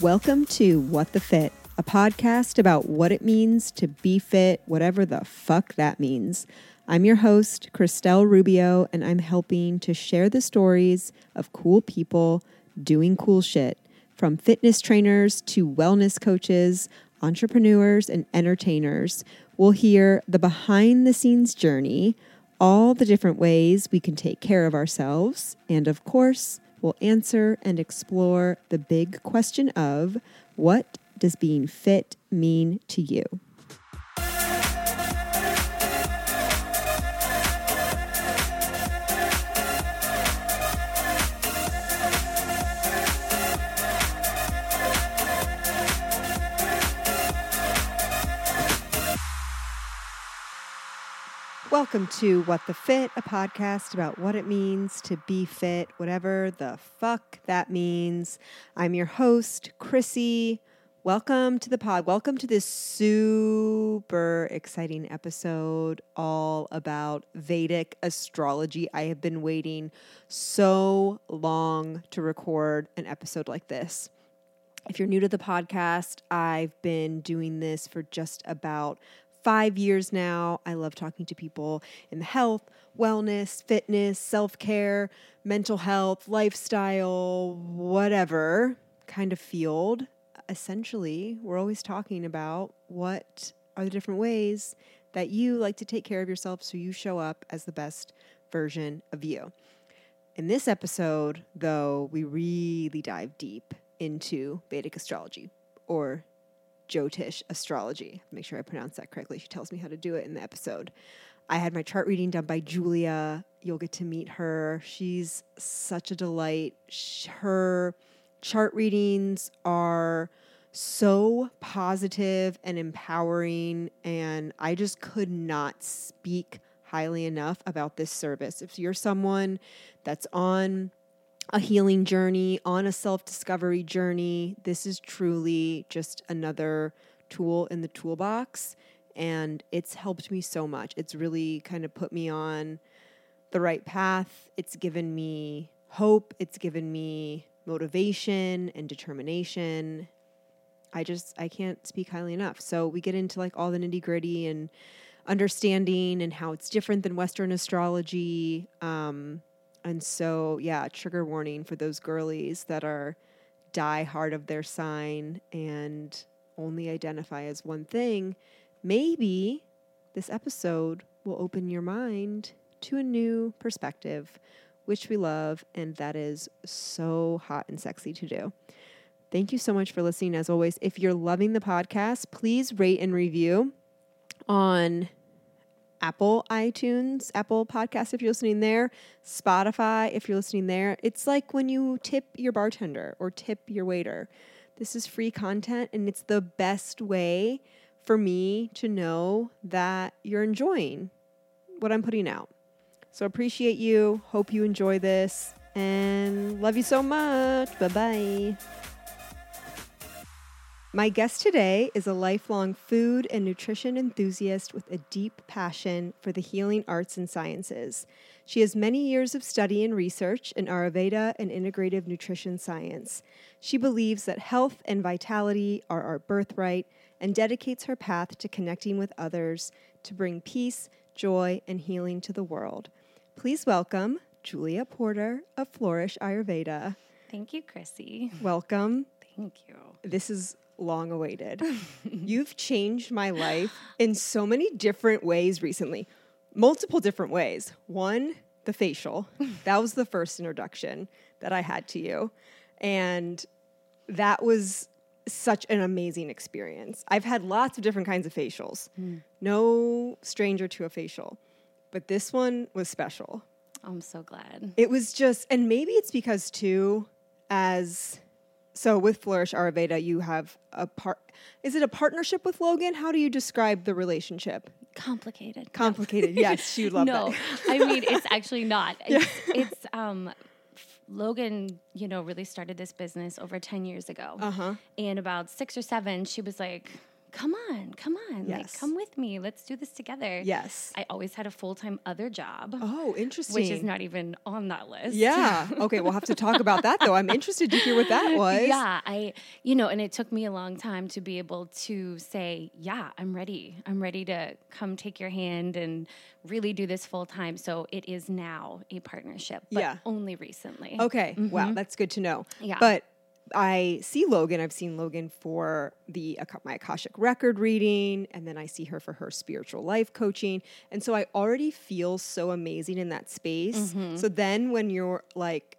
Welcome to What the Fit, a podcast about what it means to be fit, whatever the fuck that means. I'm your host, Christelle Rubio, and I'm helping to share the stories of cool people doing cool shit, from fitness trainers to wellness coaches, entrepreneurs, and entertainers. We'll hear the behind the scenes journey, all the different ways we can take care of ourselves, and of course, we'll answer and explore the big question of what does being fit mean to you? Welcome to What the Fit, a podcast about what it means to be fit, whatever the fuck that means. I'm your host, Chrissy. Welcome to the pod. Welcome to this super exciting episode all about Vedic astrology. I have been waiting so long to record an episode like this. If you're new to the podcast, I've been doing this for just about five years now. I love talking to people in the health, wellness, fitness, self care, mental health, lifestyle, whatever kind of field. Essentially, we're always talking about what are the different ways that you like to take care of yourself so you show up as the best version of you. In this episode, though, we really dive deep into Vedic astrology or Jyotish astrology. Make sure I pronounce that correctly. She tells me how to do it in the episode. I had my chart reading done by Julia. You'll get to meet her. She's such a delight. Her chart readings are so positive and empowering, and I just could not speak highly enough about this service. If you're someone that's on a healing journey, on a self discovery journey. This is truly just another tool in the toolbox. And it's helped me so much. It's really kind of put me on the right path. It's given me hope. It's given me motivation and determination. I just, I can't speak highly enough. So we get into like all the nitty gritty and understanding and how it's different than Western astrology. Um, and so, yeah, trigger warning for those girlies that are die hard of their sign and only identify as one thing. Maybe this episode will open your mind to a new perspective, which we love, and that is so hot and sexy to do. Thank you so much for listening. As always, if you're loving the podcast, please rate and review on Apple iTunes, Apple Podcasts if you're listening there, Spotify if you're listening there. It's like when you tip your bartender or tip your waiter. This is free content and it's the best way for me to know that you're enjoying what I'm putting out. So appreciate you. Hope you enjoy this and love you so much. Bye bye. My guest today is a lifelong food and nutrition enthusiast with a deep passion for the healing arts and sciences. She has many years of study and research in Ayurveda and integrative nutrition science. She believes that health and vitality are our birthright and dedicates her path to connecting with others to bring peace, joy, and healing to the world. Please welcome Julia Porter of Flourish Ayurveda. Thank you, Chrissy. Welcome. Thank you. This is long awaited. You've changed my life in so many different ways recently, multiple different ways. One, the facial. That was the first introduction that I had to you. And that was such an amazing experience. I've had lots of different kinds of facials, mm. no stranger to a facial, but this one was special. I'm so glad. It was just, and maybe it's because, too, as so with Flourish Ayurveda, you have a part. Is it a partnership with Logan? How do you describe the relationship? Complicated. Complicated. No. yes, you love that. no, that. I mean it's actually not. It's, yeah. it's um, Logan, you know, really started this business over ten years ago. Uh-huh. And about six or seven, she was like, come on, come on, like come with me. Let's do this together. Yes. I always had a full time other job, Oh, interesting. which is not even on that list. Yeah. Okay, we'll have to talk about that though. I'm interested to hear what that was. Yeah, I, you know, and it took me a long time to be able to say, yeah, I'm ready. I'm ready to come take your hand and really do this full time. So it is now a partnership, but Yeah. only recently. Okay. Wow, mm-hmm. that's good to know. Yeah. But I see Logan. I've seen Logan for the my Akashic record reading, and then I see her for her spiritual life coaching. And so I already feel so amazing in that space. Mm-hmm. So then when you're like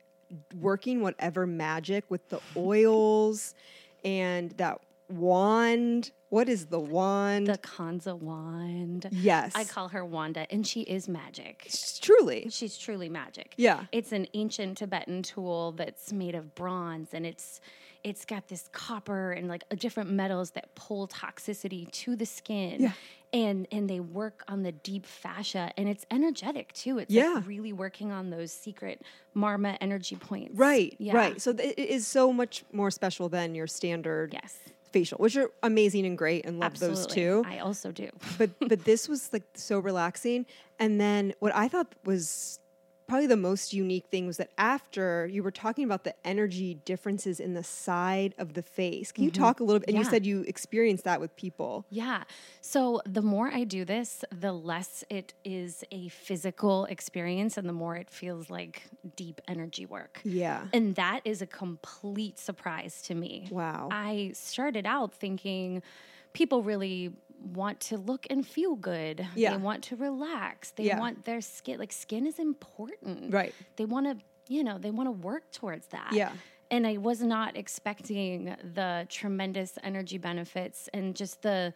working whatever magic with the oils and that wand, what is the wand? The Kansa wand. yes. I call her Wanda, and she is magic. S- truly. She's truly magic. Yeah. It's an ancient Tibetan tool that's made of bronze and it's it's got this copper and like uh, different metals that pull toxicity to the skin. Yeah. And and they work on the deep fascia and it's energetic too. It's Yeah. like really working on those secret marma energy points. Right, Yeah. right. So th- it is so much more special than your standard Yes. Facial, which are amazing and great, and love Absolutely. those too. I also do. but but this was like so relaxing. And then what I thought was probably the most unique thing was that after you were talking about the energy differences in the side of the face. Can you mm-hmm. talk a little bit? And you said you experienced that with people. Yeah. So the more I do this, the less it is a physical experience and the more it feels like deep energy work. Yeah. And that is a complete surprise to me. Wow. I started out thinking people really want to look and feel good. Yeah. They want to relax. They Yeah. want their skin like skin is important. Right. They want to, you know, they want to work towards that. Yeah. And I was not expecting the tremendous energy benefits and just the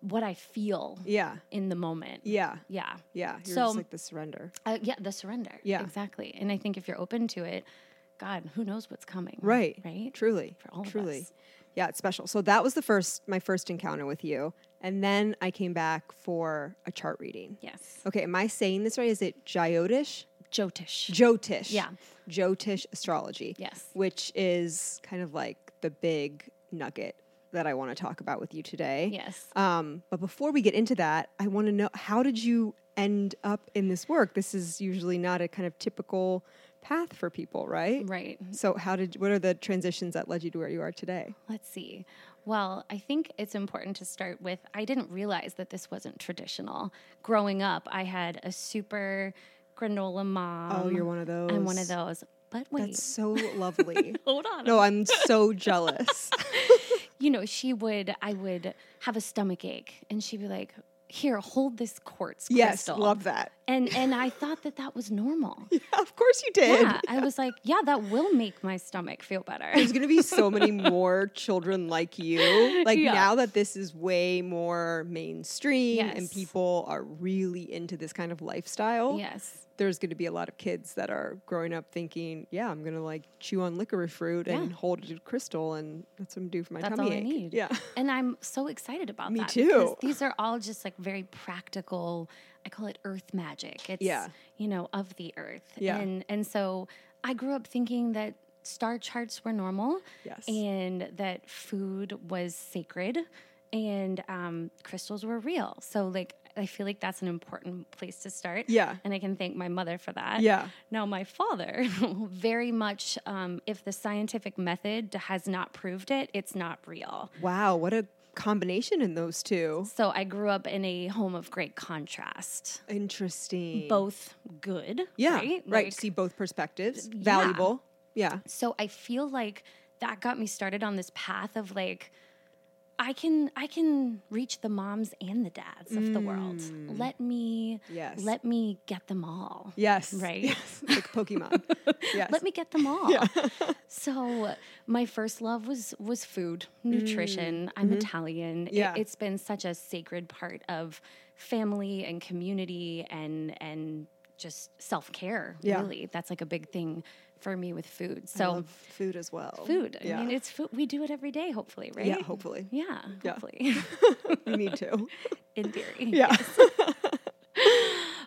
what I feel Yeah. in the moment. Yeah. Yeah. Yeah. You're So- just like the surrender. Uh, yeah, the surrender. Yeah. Exactly. And I think if you're open to it, God, who knows what's coming? Right. Right. Truly. For all of Truly. Yeah, it's special. So that was the first my first encounter with you. And then I came back for a chart reading. Yes. Okay, am I saying this right? Is it Jyotish? Jyotish. Jyotish. Yeah. Jyotish astrology. Yes. Which is kind of like the big nugget that I want to talk about with you today. Yes. Um, but before we get into that, I want to know how did you end up in this work? This is usually not a kind of typical path for people, right? Right. So how did what are the transitions that led you to where you are today? Let's see. Well, I think it's important to start with I didn't realize that this wasn't traditional. Growing up, I had a super granola mom. oh, you're one of those. I'm one of those. But wait, That's so lovely. hold on. no, I'm so jealous. you know, she would, I would have a stomach ache and she'd be like, here, hold this quartz yes, crystal. love that. And, and I thought that that was normal. Yeah, of course you did. Yeah. I was like, yeah, that will make my stomach feel better. There's going to be so many more children like you. Like Yeah. now that this is way more mainstream and people are really into this kind of lifestyle, yes. There's going to be a lot of kids that are growing up thinking, yeah, I'm going to like chew on licorice fruit and Yeah. hold a crystal and that's what I'm doing for my That's tummy all I ache. need. Yeah. And I'm so excited about Me that. too. because These are all just like very practical. I call it earth magic. It's Yeah. you know, of the earth. Yeah. And and so I grew up thinking that star charts were normal Yes. and that food was sacred and um, crystals were real. So like I feel like that's an important place to start. Yeah. And I can thank my mother for that. Yeah. Now, my father, very much, um, if the scientific method has not proved it, it's not real. Wow, what a combination in those two. So I grew up in a home of great contrast, Interesting. both good. Yeah. Right. Right. Like, See both perspectives. Yeah. Valuable. Yeah. so I feel like that got me started on this path of like, I can I can reach the moms and the dads of the world. Let me Mm. Yes. let me get them all. Yes. Right? Yes. Like Pokemon. yes. Let me get them all. so my first love was was food, nutrition. I'm Italian. It- Mm. Yeah. it's been such a sacred part of family and community and and just self care. Yeah. Really, that's like a big thing for me with food. I So food as well. food. I Yeah. mean, it's food. We do it every day. Hopefully, right? yeah, hopefully. Yeah, Yeah. hopefully. we need to. In theory. Yeah.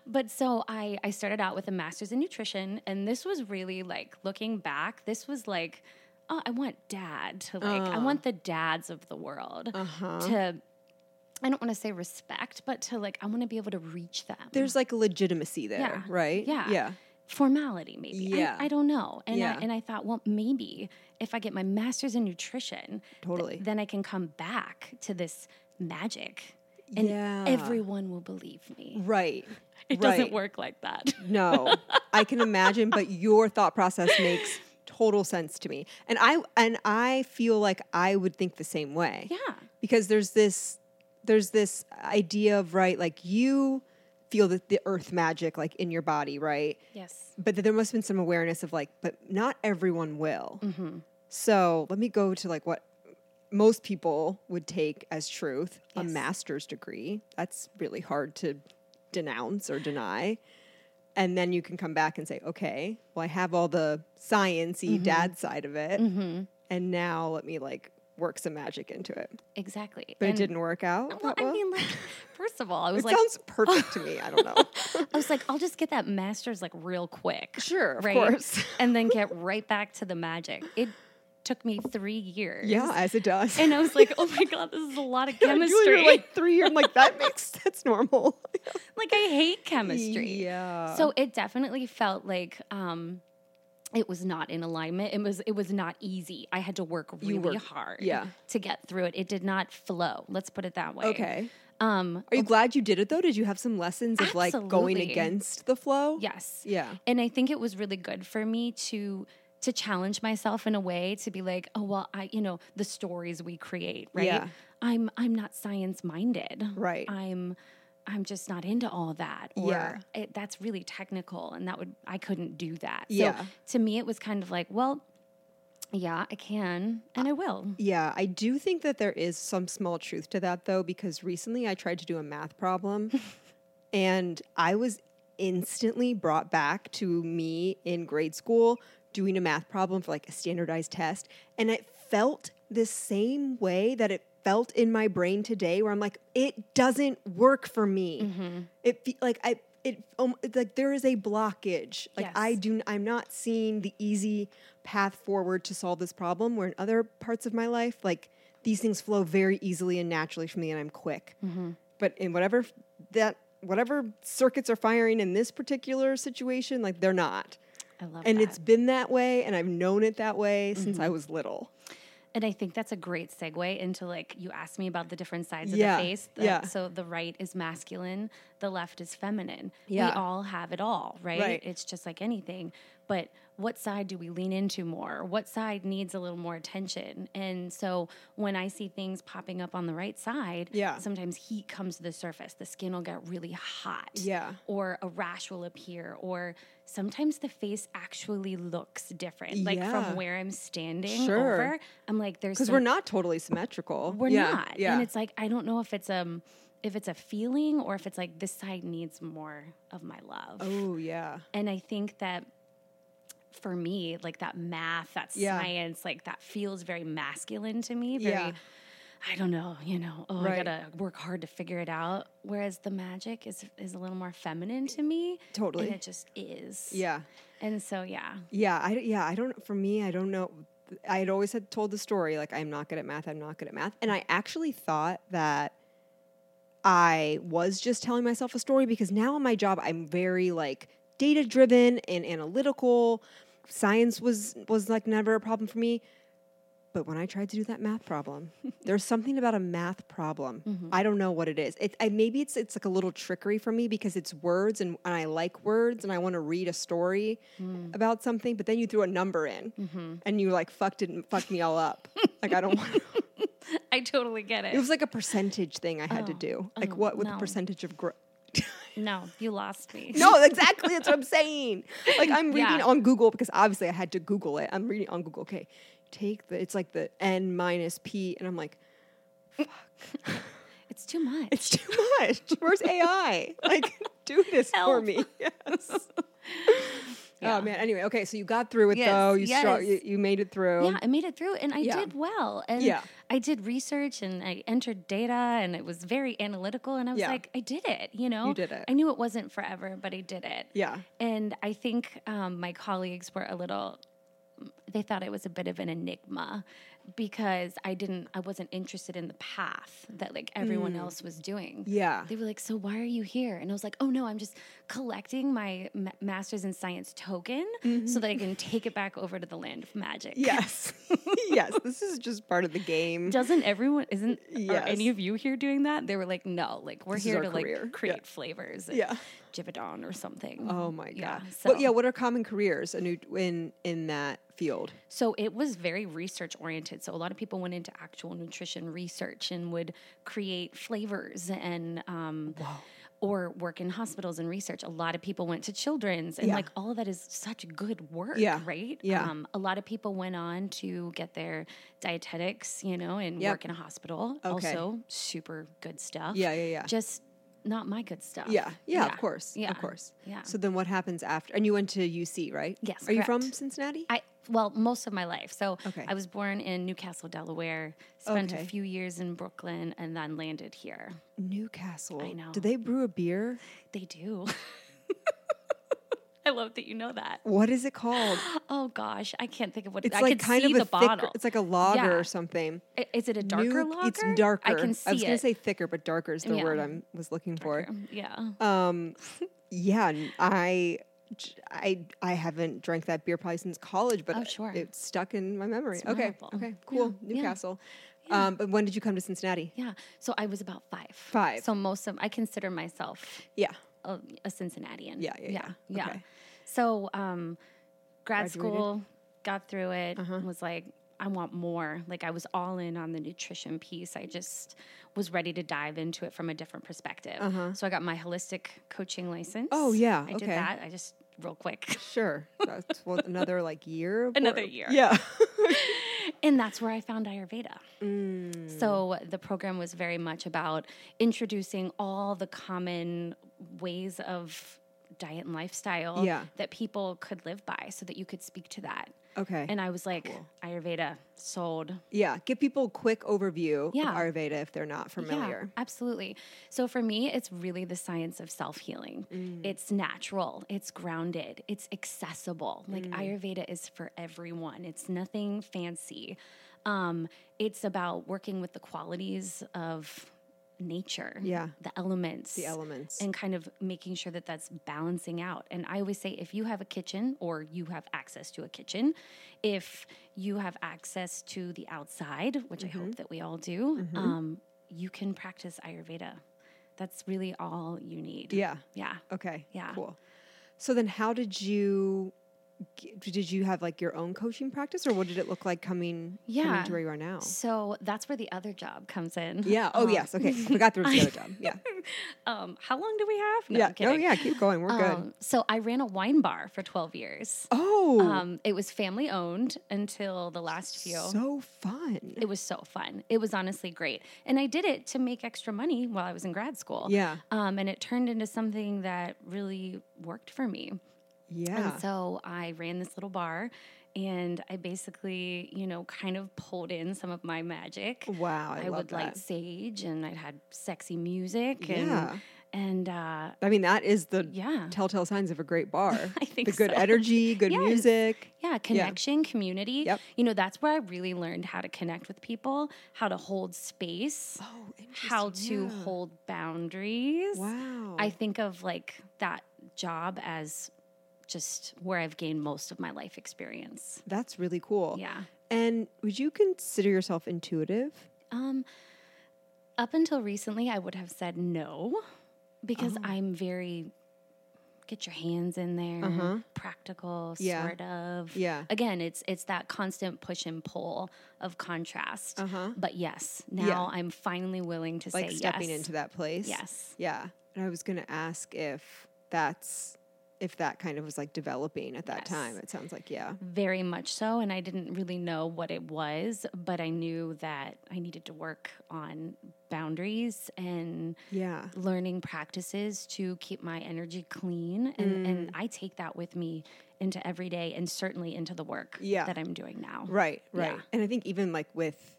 But so I, I started out with a master's in nutrition, and this was really like looking back, this was like oh, I want dad to like, I Uh. want the dads of the world Uh-huh. to, I don't want to say respect, but to like, I want to be able to reach them. There's like legitimacy there, Yeah. right? Yeah. Yeah. Formality maybe Yeah. I, don't know and Yeah. I, and I thought well maybe if i get my master's in nutrition th- Totally. then i can come back to this magic and Yeah. everyone will believe me Right. it right. doesn't work like that No, I can imagine, but your thought process makes total sense to me, and I and I feel like I would think the same way. yeah because there's this there's this idea of right, like you feel that the earth magic like in your body, right? yes But that there must have been some awareness of like, but not everyone will. Mm-hmm. So let me go to like what most people would take as truth a master's degree. That's really hard to denounce or deny. And then you can come back and say, okay, well, I have all the sciencey Mm-hmm. dad side of it. And now let me like work some magic into it. exactly But And- it didn't work out. well that i mean like first of all i was it like sounds perfect to me. I don't know. i was like i'll just get that master's like real quick Sure, of right course. and then get right back to the magic it took me three years yeah, as it does. and i was like oh my god this is a lot of chemistry like three years. I'm like, that makes that's normal. like I hate chemistry. Yeah. So it definitely felt like um it was not in alignment. It was it was not easy. I had to work really hard yeah. to get through it. It did not flow. Let's put it that way. okay. Um Are you glad you did it though? Did you have some lessons of like going against the flow? yes. Yeah. And I think it was really good for me to to challenge myself in a way to be like, oh well, I you know, the stories we create, right? Yeah. I'm I'm not science minded. Right. I'm I'm just not into all that. Or Yeah. it, that's really technical and that would I couldn't do that. Yeah. So to me it was kind of like, well, yeah, I can and I will. Yeah, I do think that there is some small truth to that though, because recently I tried to do a math problem and I was instantly brought back to me in grade school doing a math problem for like a standardized test. And it felt the same way that it felt in my brain today, where I'm like, it doesn't work for me. Mm-hmm. It like I. It, um, it's like there is a blockage. Like I do, I'm not seeing the easy path forward to solve this problem. Where in other parts of my life, like these things flow very easily and naturally for me, and I'm quick. Mm-hmm. But in whatever that whatever circuits are firing in this particular situation, like they're not. I love And that. it's been that way, and I've known it that way since Mm-hmm. I was little. And I think that's a great segue into like you asked me about the different sides Yeah, of the face. The- yeah. So the right is masculine, the left is feminine. Yeah. We all have it all, right? Right. It's just like anything. But what side do we lean into more? What side needs a little more attention? And so when I see things popping up on the right side, Yeah. sometimes heat comes to the surface. The skin will get really hot. Yeah. Or a rash will appear. Or sometimes the face actually looks different. Like Yeah. from where I'm standing Sure. over, I'm like, there's Because some- we're not totally symmetrical. we're Yeah, not. Yeah. And it's like I don't know if it's um if it's a feeling or if it's like this side needs more of my love. oh yeah. And I think that for me, like that math, that Yeah. science, like that feels very masculine to me. Very Yeah. I don't know, you know, oh, Right. I gotta work hard to figure it out. Whereas the magic is is a little more feminine to me. Totally. And it just is. Yeah. And so yeah. Yeah, I yeah, I don't for me, I don't know. I had always had told the story like I'm not good at math, I'm not good at math. And I actually thought that I was just telling myself a story because now in my job I'm very like data driven and analytical. Science was was like never a problem for me. But when I tried to do that math problem, there's something about a math problem. Mm-hmm. I don't know what it is. It, I, maybe it's it's like a little trickery for me because it's words and, and I like words and I want to read a story mm. about something. But then you threw a number in mm-hmm. and you like fucked it fucked me all up. like I don't want. I totally get it. It was like a percentage thing I had to Oh, do. Like oh, what with no. the percentage of growth. No, you lost me. No, exactly. That's what I'm saying. Like I'm reading Yeah. on Google because obviously I had to Google it. I'm reading on Google. Okay, take the. It's like the n minus p, and I'm like, fuck. It's too much. it's too much. Where's AI? Like, do this for me. Yes. Yeah. Oh man. Anyway, okay. So you got through it Yes, though. You, yes. you you made it through. Yeah, I made it through and I Yeah. did well. And Yeah. I did research and I entered data and it was very analytical. And I was Yeah. like, I did it, you know? You did it. I knew it wasn't forever, but I did it. Yeah. And I think um, my colleagues were a little they thought it was a bit of an enigma because I didn't I wasn't interested in the path that like everyone mm. else was doing. Yeah. They were like, "So why are you here?" And I was like, "Oh no, I'm just collecting my ma- masters in science token so mm-hmm. that I can take it back over to the land of magic." Yes. yes. This is just part of the game. Doesn't everyone isn't Yes. any of you here doing that? They were like, "No, like we're This here to career. like create flavors." at Yeah. Givaudan or something. Oh my god. Yeah. So, yeah. What are common careers in in that field? so it was very research oriented. So a lot of people went into actual nutrition research and would create flavors and um, or work in hospitals and research. A lot of people went to children's and Yeah. like all of that is such good work, Yeah. right? Yeah. Um, a lot of people went on to get their dietetics, you know, and Yep. work in a hospital. Okay. Also, super good stuff. Yeah. Yeah. Yeah. Just not my good stuff. yeah, yeah, of course, Yeah. of course. Yeah. So then, what happens after? And you went to UC, right? Yes, Are you from. Cincinnati? I well, most of my life. So Okay. I was born in Newcastle, Delaware, spent Okay. a few years in Brooklyn, and then landed here. Newcastle. I know. Do they brew a beer? They do. I love that you know that. What is it called? Oh gosh, I can't think of what it It's I like can kind see of a the thicker. bottle. It's like a lager Yeah. or something. I- Is it a darker New- lager? It's darker. I can see I was gonna say thicker, but darker is the Yeah. word I was looking for. Yeah. Um, yeah, I, I, I haven't drank that beer probably since college, but Oh, sure. it's stuck in my memory. It's okay, memorable. okay, cool. Yeah, yeah. Newcastle. Um, but when did you come to Cincinnati? Yeah. So I was about five. Five. So most of I consider myself Yeah. a, a Cincinnatian. Yeah, yeah, yeah. yeah. Okay. So um, grad Graduated? school, got through it, Uh-huh. was like, I want more. Like I was all in on the nutrition piece. I just was ready to dive into it from a different perspective. So I got my holistic coaching license. Uh-huh. Oh, yeah, I did okay. that. I just real quick. Sure. That's well, another like year. Another year. Yeah. And that's where I found Ayurveda. Mm. So the program was very much about introducing all the common ways of diet and lifestyle Yeah. that people could live by so that you could speak to that. Okay. And I was like, Ayurveda sold. yeah. Give people a quick overview Yeah. of Ayurveda if they're not familiar. Yeah, absolutely. So for me, it's really the science of self healing. Mm. It's natural, it's grounded, it's accessible. Like Mm. Ayurveda is for everyone, it's nothing fancy. Um, it's about working with the qualities of nature, Yeah. the elements, The elements. and kind of making sure that that's balancing out. And I always say if you have a kitchen or you have access to a kitchen, if you have access to the outside, which I Mm-hmm. hope that we all do, um, you can practice Ayurveda. That's really all you need. yeah. Yeah. Okay. Yeah. Cool. So then, how did you? Did you have like your own coaching practice, or what did it look like coming, Yeah. coming to where you are now? So that's where the other job comes in. Yeah. Oh Um, yes. Okay. Forgot there was the other job. Yeah. Um, how long do we have? No, yeah. Oh yeah. Keep going. We're good. Um, so I ran a wine bar for 12 years. Oh, Um, it was family owned until the last few. so fun. It was so fun. It was honestly great. And I did it to make extra money while I was in grad school. Yeah. Um, and it turned into something that really worked for me. Yeah. And so I ran this little bar and I basically, you know, kind of pulled in some of my magic. wow. I, love would light sage and I'd had sexy music Yeah. and and uh I mean, that is the yeah. telltale signs of a great bar. I think the good so. energy, good Yes. music. Yeah, connection, community. Yep. You know, that's where I really learned how to connect with people, how to hold space, Oh, how to Yeah. hold boundaries. Wow. I think of like that job as just where I've gained most of my life experience. That's really cool. Yeah. And would you consider yourself intuitive? Um up until recently I would have said no because Oh. I'm very get your hands in there, Uh-huh. practical Yeah. sort of. Yeah. Again, it's it's that constant push and pull of contrast. Uh-huh. But yes, now Yeah. I'm finally willing to Like say stepping yes. into that place? Yes. Yeah. And I was going to ask if that's if that kind of was like developing at that Yes. time. It sounds like yeah. Very much so. And I didn't really know what it was, but I knew that I needed to work on boundaries and Yeah. learning practices to keep my energy clean. And, Mm. and I take that with me into every day and certainly into the work Yeah. that I'm doing now. Right, right. Yeah. And I think even like with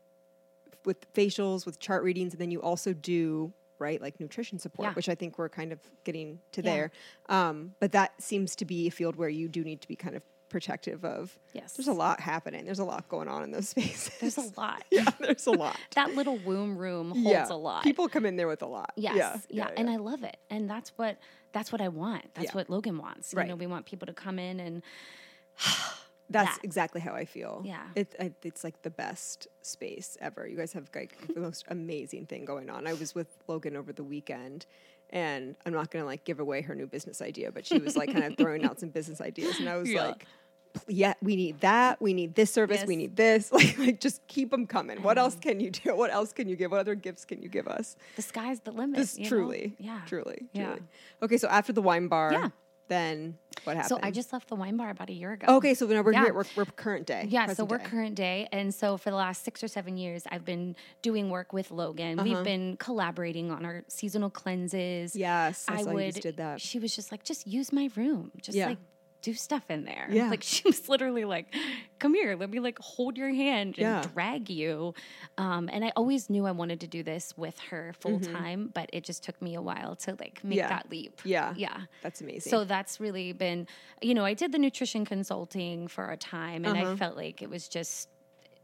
with facials, with chart readings, and then you also do right like nutrition support, Yeah. which I think we're kind of getting to Yeah. there. Um, but that seems to be a field where you do need to be kind of protective of. Yes. There's a lot happening. There's a lot going on in those spaces. There's a lot. yeah, there's a lot. that little womb room holds yeah. a lot. People come in there with a lot. Yes, Yeah. yeah, and I love it, and that's what that's what I want. That's Yeah. what Logan wants. Right. You know, we want people to come in and That's that. exactly how I feel. Yeah. It, I, it's like the best space ever. You guys have like the most amazing thing going on. I was with Logan over the weekend and I'm not going to like give away her new business idea, but she was like kind of throwing out some business ideas. And I was Yeah. like, yeah, we need that. We need this service. We need this. Like, like, just keep them coming. What else mm. can you do? What else can you give? What other gifts can you give us? the sky's the limit. This you know? truly, yeah, truly, Yeah. truly. Okay, so after the wine bar, Yeah. Then what happened? So I just left the wine bar about a year ago. okay. So now we're Yeah. here. We're, we're current day. Yeah, so we're day. current day. And so for the last six or seven years, I've been doing work with Logan. Uh-huh. We've been collaborating on our seasonal cleanses. Yes, I, I would. did that. She was just like, just use my room. Just Yeah. like do stuff in there. Yeah. Like she was literally like, come here, let me like hold your hand and Yeah. drag you. Um, and I always knew I wanted to do this with her full time, but it just took me a while to like make Mm-hmm. Yeah. that leap. Yeah. Yeah. That's amazing. So that's really been, you know, I did the nutrition consulting for a time and Uh-huh. I felt like it was just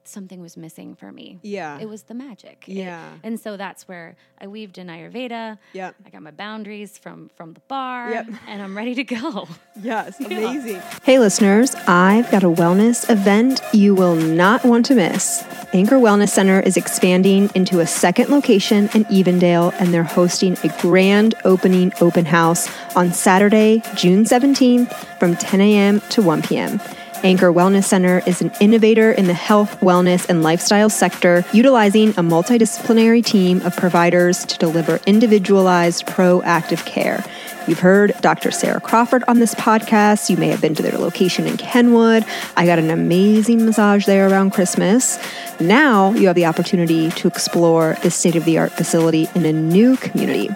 something was missing for me. Yeah. It was the magic. It- Yeah. and so that's where I weaved in Ayurveda. Yeah. I got my boundaries from from the bar Yep. and I'm ready to go. Yes, amazing. Hey, listeners, I've got a wellness event you will not want to miss. Anchor Wellness Center is expanding into a second location in Evendale, and they're hosting a grand opening open house on Saturday, June 17th from 10 a.m. to 1 p.m. Anchor Wellness Center is an innovator in the health, wellness, and lifestyle sector, utilizing a multidisciplinary team of providers to deliver individualized, proactive care. You've heard Dr. Sarah Crawford on this podcast. You may have been to their location in Kenwood. I got an amazing massage there around Christmas. Now you have the opportunity to explore this state of the art facility in a new community.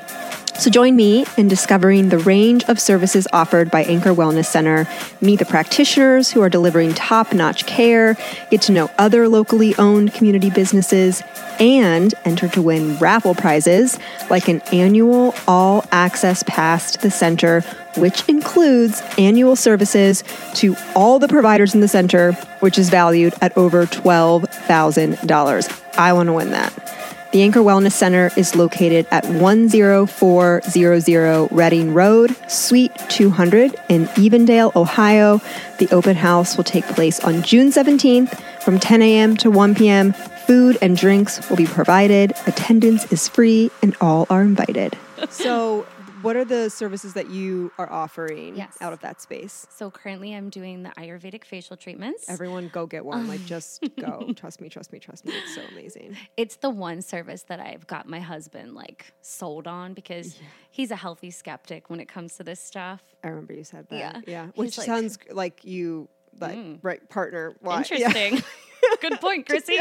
So join me in discovering the range of services offered by Anchor Wellness Center. Meet the practitioners who are delivering top notch care, get to know other locally owned community businesses, and enter to win raffle prizes like an annual all access pass to the center, which includes annual services to all the providers in the center, which is valued at over $12,000. I want to win that. The Anchor Wellness Center is located at 10400 Reading Road, Suite 200 in Evendale, Ohio. The open house will take place on June 17th from 10 a.m. to 1 p.m. Food and drinks will be provided. Attendance is free and all are invited. So, what are the services that you are offering Yes. out of that space? So currently I'm doing the Ayurvedic facial treatments. Everyone go get one. Like um, just go. Trust me, trust me, trust me. It's so amazing. it's the one service that I've got my husband like sold on because he's a healthy skeptic when it comes to this stuff. I remember you said that. Yeah. Yeah. Which sounds like you like mm. right partner. Why? Yeah. Interesting. Good point, Chrissy.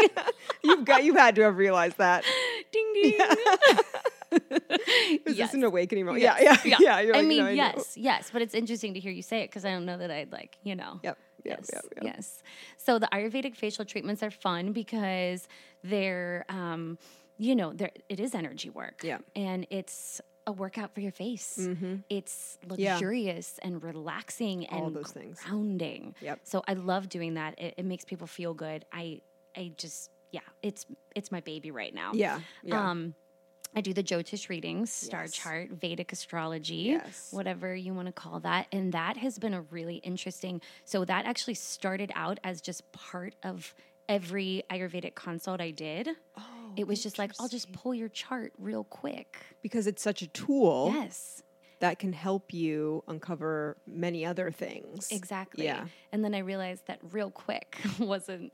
You've got you had to have realized that. ding ding. Is Yes. this an awakening moment? Yes. Yeah, yeah, yeah. You're I like, mean, no, know. yes, yes, but it's interesting to hear you say it because I don't know that I'd like, you know. Yep. Yep. yes, Yep. Yep. yes. So the Ayurvedic facial treatments are fun because they're, um, you know, they're, it is energy work. Yeah. and it's a workout for your face. It's Yeah. luxurious and relaxing All and those things. grounding. Yep. So I love doing that. It, it makes people feel good. I, I just, yeah, it's it's my baby right now. Yeah. Yeah. Um, I do the Jyotish readings, star Yes. chart, Vedic astrology, Yes. whatever you want to call that. And that has been a really interesting. So that actually started out as just part of every Ayurvedic consult I did. oh, it was just like, I'll just pull your chart real quick. because it's such a tool Yes, that can help you uncover many other things. exactly. Yeah. And then I realized that real quick wasn't,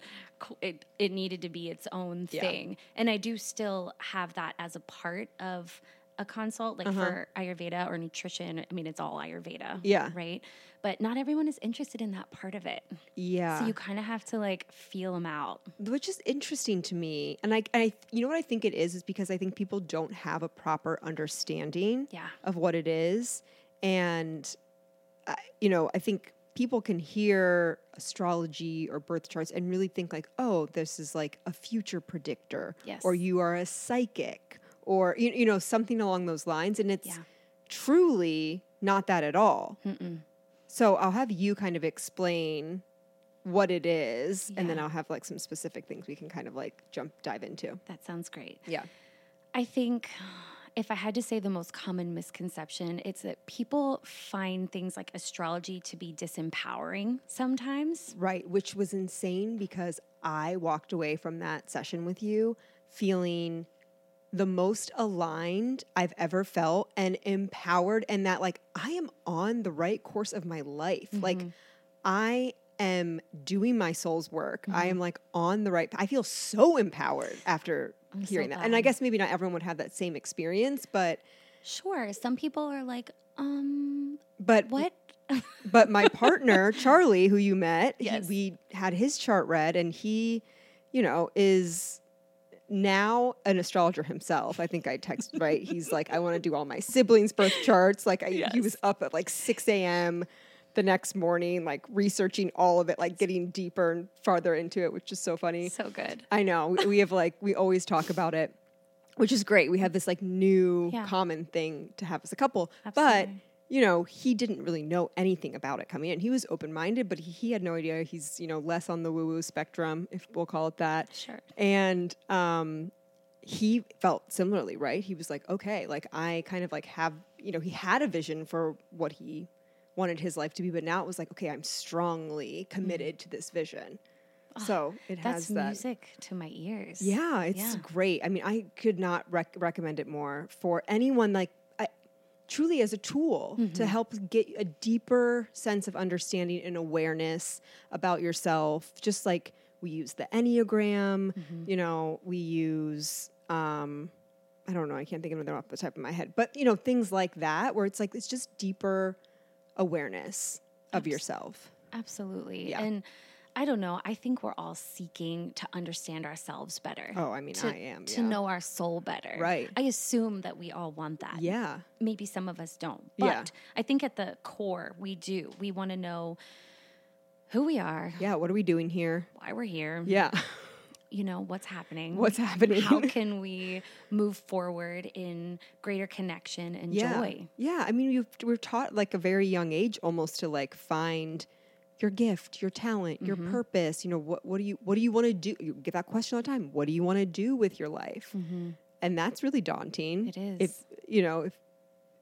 it, it needed to be its own thing. Yeah. thing. And I do still have that as a part of a consult, like uh-huh. for Ayurveda or nutrition. I mean, it's all Ayurveda. Yeah. Right. But not everyone is interested in that part of it. Yeah. So you kind of have to like feel them out. which is interesting to me and I, I you know what i think it is is because i think people don't have a proper understanding Yeah. of what it is and I, you know i think people can hear astrology or birth charts and really think like oh this is like a future predictor Yes. or you are a psychic or you, you know something along those lines and it's Yeah. truly not that at all So I'll have you kind of explain what it is, and then I'll have like some specific things we can kind of like jump dive into. That sounds great. Yeah. I think if I had to say the most common misconception, it's that people find things like astrology to be disempowering sometimes. Right, which was insane because I walked away from that session with you feeling the most aligned I've ever felt and empowered, and that like I am on the right course of my life. Like I am doing my soul's work. I am like on the right. I feel so empowered after I'm so hearing that. And I guess maybe not everyone would have that same experience, but Sure, some people are like, um, but what? but my partner Charlie, who you met, he- we had his chart read, and he, you know, is now an astrologer himself. I think I text right. He's like, I want to do all my siblings' birth charts. Like, I, he was up at like six a.m. the next morning, like researching all of it, like getting deeper and farther into it, which is so funny. so good. I know. We, have like we always talk about it, which is great. We have this like new Yeah. common thing to have as a couple. But Absolutely. You know, he didn't really know anything about it coming in. He was open minded, but he, he had no idea. He's you know less on the woo woo spectrum, if we'll call it that. Sure. And um, he felt similarly, right? He was like, okay, like I kind of like have you know he had a vision for what he wanted his life to be, but now it was like, okay, I'm strongly committed to this vision. So it Mm-hmm. That's has that. music to my ears. Yeah, it's Yeah. great. I mean, I could not rec- recommend it more for anyone like truly as a tool Mm-hmm. to help get a deeper sense of understanding and awareness about yourself. Just like we use the Enneagram, Mm-hmm. you know, we use um I don't know, I can't think of another off the top of my head, but you know, things like that where it's like it's just deeper awareness of yourself. Absolutely. Yeah. And I don't know. I think we're all seeking to understand ourselves better. Oh, I mean, to, I am, To yeah. know our soul better. Right. I assume that we all want that. Yeah. Maybe some of us don't. But Yeah. I think at the core, we do. We want to know who we are, Yeah, what are we doing here? why we're here, Yeah. you know, what's happening. What's happening? How can we move forward in greater connection and yeah. joy? Yeah, I mean, we're taught like a very young age almost to like find your gift, your talent, your Mm-hmm. purpose. You know, what what do you what do you want to do? You get that question all the time. What do you want to do with your life? And that's really daunting. Mm-hmm. If you know if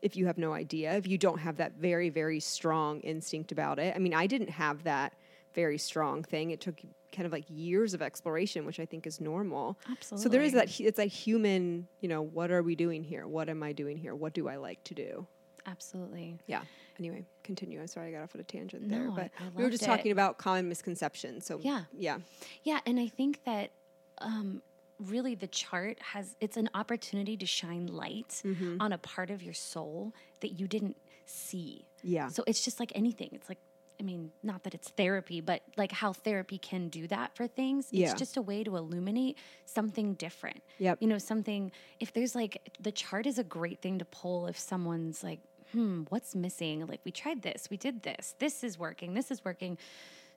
if you have no idea, if you don't have that very very strong instinct about it. I mean, I didn't have that very strong thing. It took kind of like years of exploration, which I think is normal. Absolutely. So there is that it's that human, you know, what are we doing here? What am I doing here? What do I like to do? Absolutely. Yeah. Anyway, continue. I'm sorry I got off on a tangent there, No, I- but I we were just it. talking about common misconceptions. So Yeah. yeah, Yeah, and I think that um, really the chart has it's an opportunity to shine light Mm-hmm. on a part of your soul that you didn't see. Yeah. So it's just like anything. It's like I mean, not that it's therapy, but like how therapy can do that for things. Yeah. It's just a way to illuminate something different. Yep. You know, something if there's like the chart is a great thing to pull if someone's like, hmm, what's missing? Like we tried this, we did this, this is working, this is working.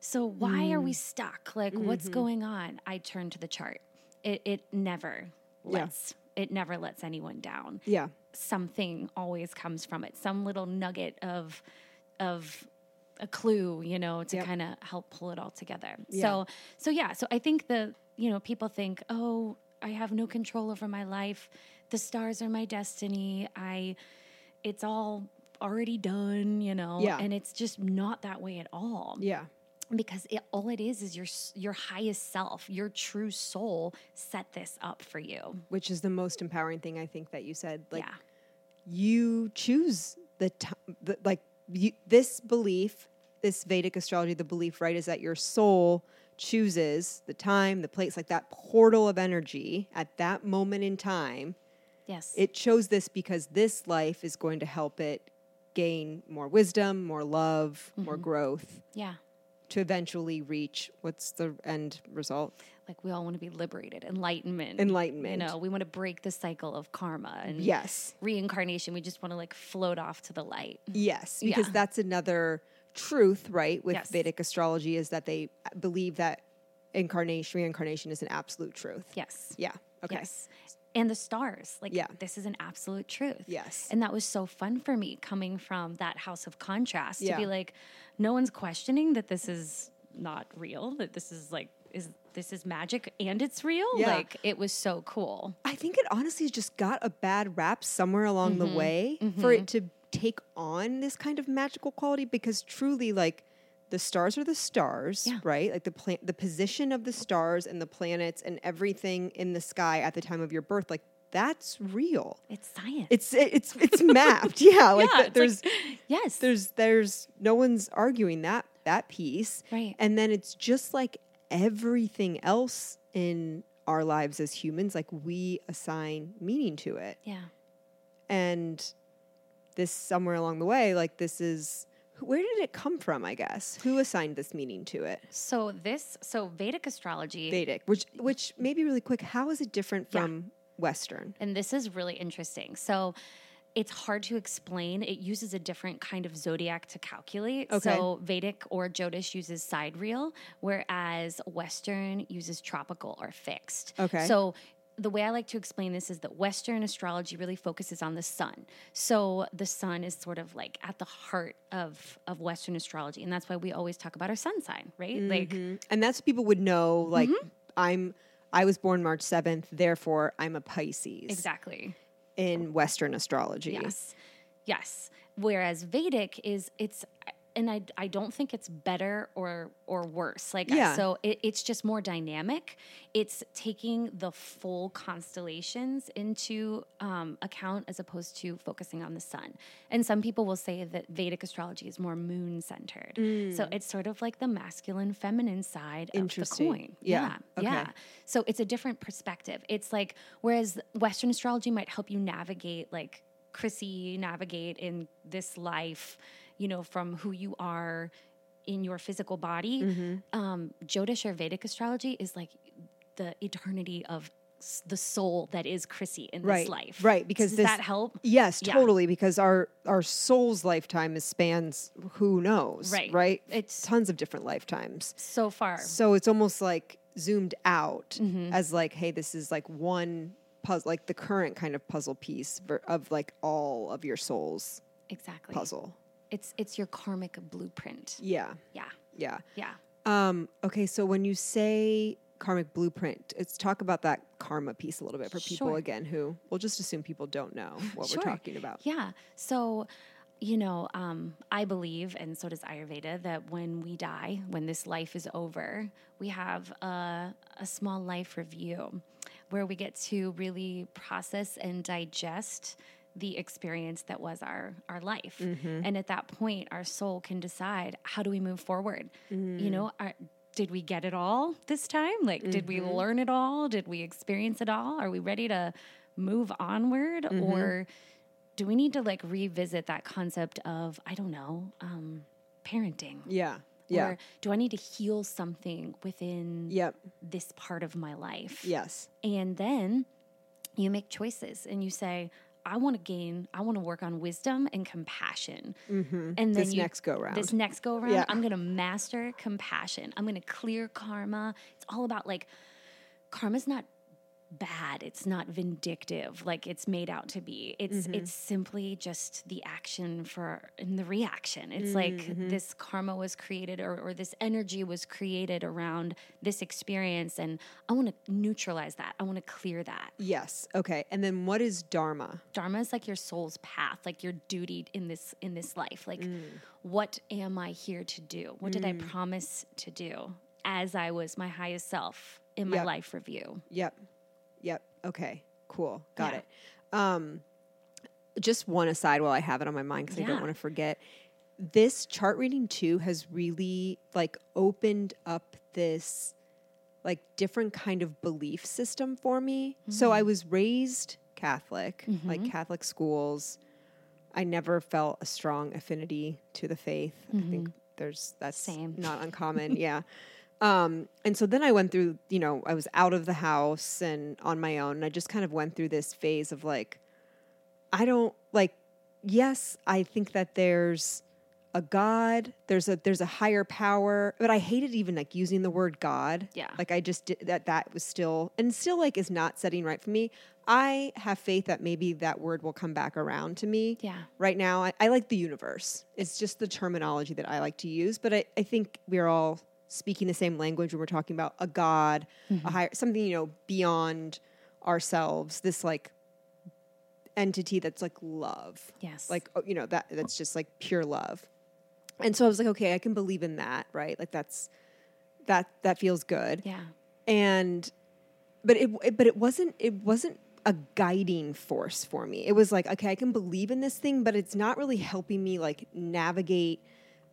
So why are we Mm. stuck? Like what's Mm-hmm. going on? I turn to the chart. It it never Yeah. lets it never lets anyone down. yeah, Something always comes from it. Some little nugget of of a clue, you know, to Yep. kind of help pull it all together. Yeah. So so yeah, so I think the you know, people think, "Oh, I have no control over my life. The stars are my destiny. I it's all already done, you know." Yeah. And it's just not that way at all yeah, because it, all it is is your your highest self, your true soul set this up for you. which is the most empowering thing I think that you said. Like yeah. you choose the, t- the like you, this belief, this Vedic astrology, the belief, right, is that your soul chooses the time, the place, like that portal of energy at that moment in time. Yes. It chose this because this life is going to help it gain more wisdom, more love, more mm-hmm. growth yeah. to eventually reach what's the end result? Like we all want to be liberated, enlightenment. Enlightenment. You know, we want to break the cycle of karma and Yes. reincarnation. We just want to like float off to the light. Yes, because Yeah. that's another truth, right? With Yes. Vedic astrology is that they believe that incarnation, reincarnation is an absolute truth. Yes. Yeah. Okay. Yes. And the stars. Like, Yeah. this is an absolute truth. Yes. And that was so fun for me coming from that house of contrast to be like, no one's questioning that this is not real, that this is like, is this is magic and it's real? Yeah. Like, it was so cool. I think it honestly just got a bad rap somewhere along Mm-hmm. the way for it to take on this kind of magical quality because truly like the stars are the stars, Yeah. right? Like the plan- the position of the stars and the planets and everything in the sky at the time of your birth, like that's real. It's science. It's it's it's mapped. Yeah, like yeah, th- it's there's like- yes. there's there's no one's arguing that that piece. Right. And then it's just like everything else in our lives as humans, like we assign meaning to it. yeah. And this somewhere along the way, like this is where did it come from, I guess? Who assigned this meaning to it? So this, so Vedic astrology, Vedic. Which which maybe really quick, how is it different Yeah. from Western? and this is really interesting. So it's hard to explain. It uses a different kind of zodiac to calculate. Okay. So Vedic or Jyotish uses sidereal, whereas Western uses tropical or fixed. Okay. So the way I like to explain this is that Western astrology really focuses on the sun. So the sun is sort of like at the heart of of Western astrology, and that's why we always talk about our sun sign, right? Like Mhm. And that's people would know, like Mm-hmm. I'm I was born March 7th, therefore I'm a Pisces exactly. in Western astrology. Yes. Yes. Whereas Vedic is it's and I, I don't think it's better or or worse. Like Yeah. so it, it's just more dynamic. It's taking the full constellations into um, account as opposed to focusing on the sun. And some people will say that Vedic astrology is more moon centered. So it's sort of like the masculine feminine side of the Mm. Coin. Yeah. Yeah. Okay. Yeah. So it's a different perspective. It's like whereas Western astrology might help you navigate, like Chrissy navigate in this life, you know, from who you are in your physical body. Mm-hmm. Um, Jyotish or Vedic astrology is like the eternity of s- the soul that is Chrissy in Right. this life. Right, because does this- that help? Yes, Yeah. totally. Because our our soul's lifetime is spans who knows, Right. Right. It's- tons of different lifetimes. So far, So it's almost like zoomed out Mm-hmm. as like, hey, this is like one puzzle, like the current kind of puzzle piece of like all of your soul's exactly. puzzle. It's it's your karmic blueprint. Yeah, Yeah. yeah. Yeah. Um, okay, so when you say karmic blueprint, let's talk about that karma piece a little bit for people Sure. again who we'll just assume people don't know what Sure. we're talking about. Yeah. So, you know, um, I believe, and so does Ayurveda, that when we die, when this life is over, we have a, a small life review where we get to really process and digest the experience that was our our life. Mm-hmm. And at that point our soul can decide how do we move forward? You mm-hmm. know are, did we get it all this time? Like did we mm-hmm. learn it all? Did we experience it all? Are we ready to move onward? Or do we need to like revisit that concept of i don't know um, parenting? Yeah, yeah, or do i need to heal something within yep, this part of my life? Yes. and then you make choices and you say i want to gain i want to work on wisdom and compassion mm-hmm. and then This you, next go round. this next go around Yeah. i'm going to master compassion i'm going to clear karma it's all about like karma's not bad it's not vindictive like it's made out to be it's Mm-hmm. it's simply just the action for and the reaction it's Mm-hmm. like this karma was created or, or this energy was created around this experience and i want to neutralize that i want to clear that Yes. Okay. And then what is dharma? dharma is like your soul's path like your duty in this in this life like Mm. what am i here to do what did i promise to do as i was my highest self in my Yep. life review Yep. Okay. Cool. Got Yeah. it. Um, just one aside while I have it on my mind because I don't want to forget. This chart reading too has really like opened up this like different kind of belief system for me. So I mm-hmm. was raised Catholic, like mm-hmm. Catholic schools. I never felt a strong affinity to the faith. I think mm-hmm. there's that's Same. not uncommon. yeah. Um, and so then I went through, you know, I was out of the house and on my own. And I just kind of went through this phase of like, I don't like, yes, I think that there's a god. There's a there's a higher power, but I hated even like using the word God. Yeah. like I just did that. That was still and still like is not setting right for me. I have faith that maybe that word will come back around to me. Yeah. Right now, I, I like the universe. It's just the terminology that I like to use, but I, I think we're all speaking the same language when we're talking about a god, a mm-hmm. higher something you know beyond ourselves. This like entity that's like love Yes. like oh, you know that that's just like pure love and so i was like okay i can believe in that right like that's that that feels good yeah. and but it, it but it wasn't it wasn't a guiding force for me it was like okay i can believe in this thing but it's not really helping me like navigate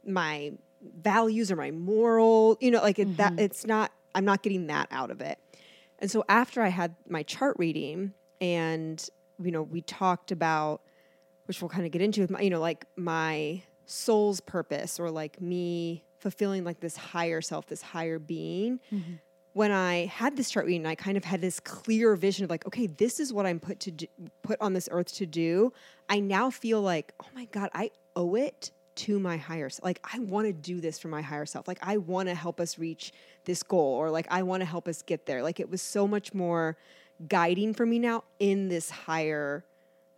my values or my moral you know like it, that mm-hmm. it's not i'm not getting that out of it. And so after i had my chart reading and you know we talked about which we'll kind of get into with my, you know like my soul's purpose or like me fulfilling like this higher self this higher being mm-hmm. when I had this chart reading, I kind of had this clear vision of like, okay, this is what I'm put to do, put on this earth to do. I now feel like, oh my god, I owe it to my higher self. Like I want to do this for my higher self. Like I want to help us reach this goal, or like I want to help us get there. Like it was so much more guiding for me now in this higher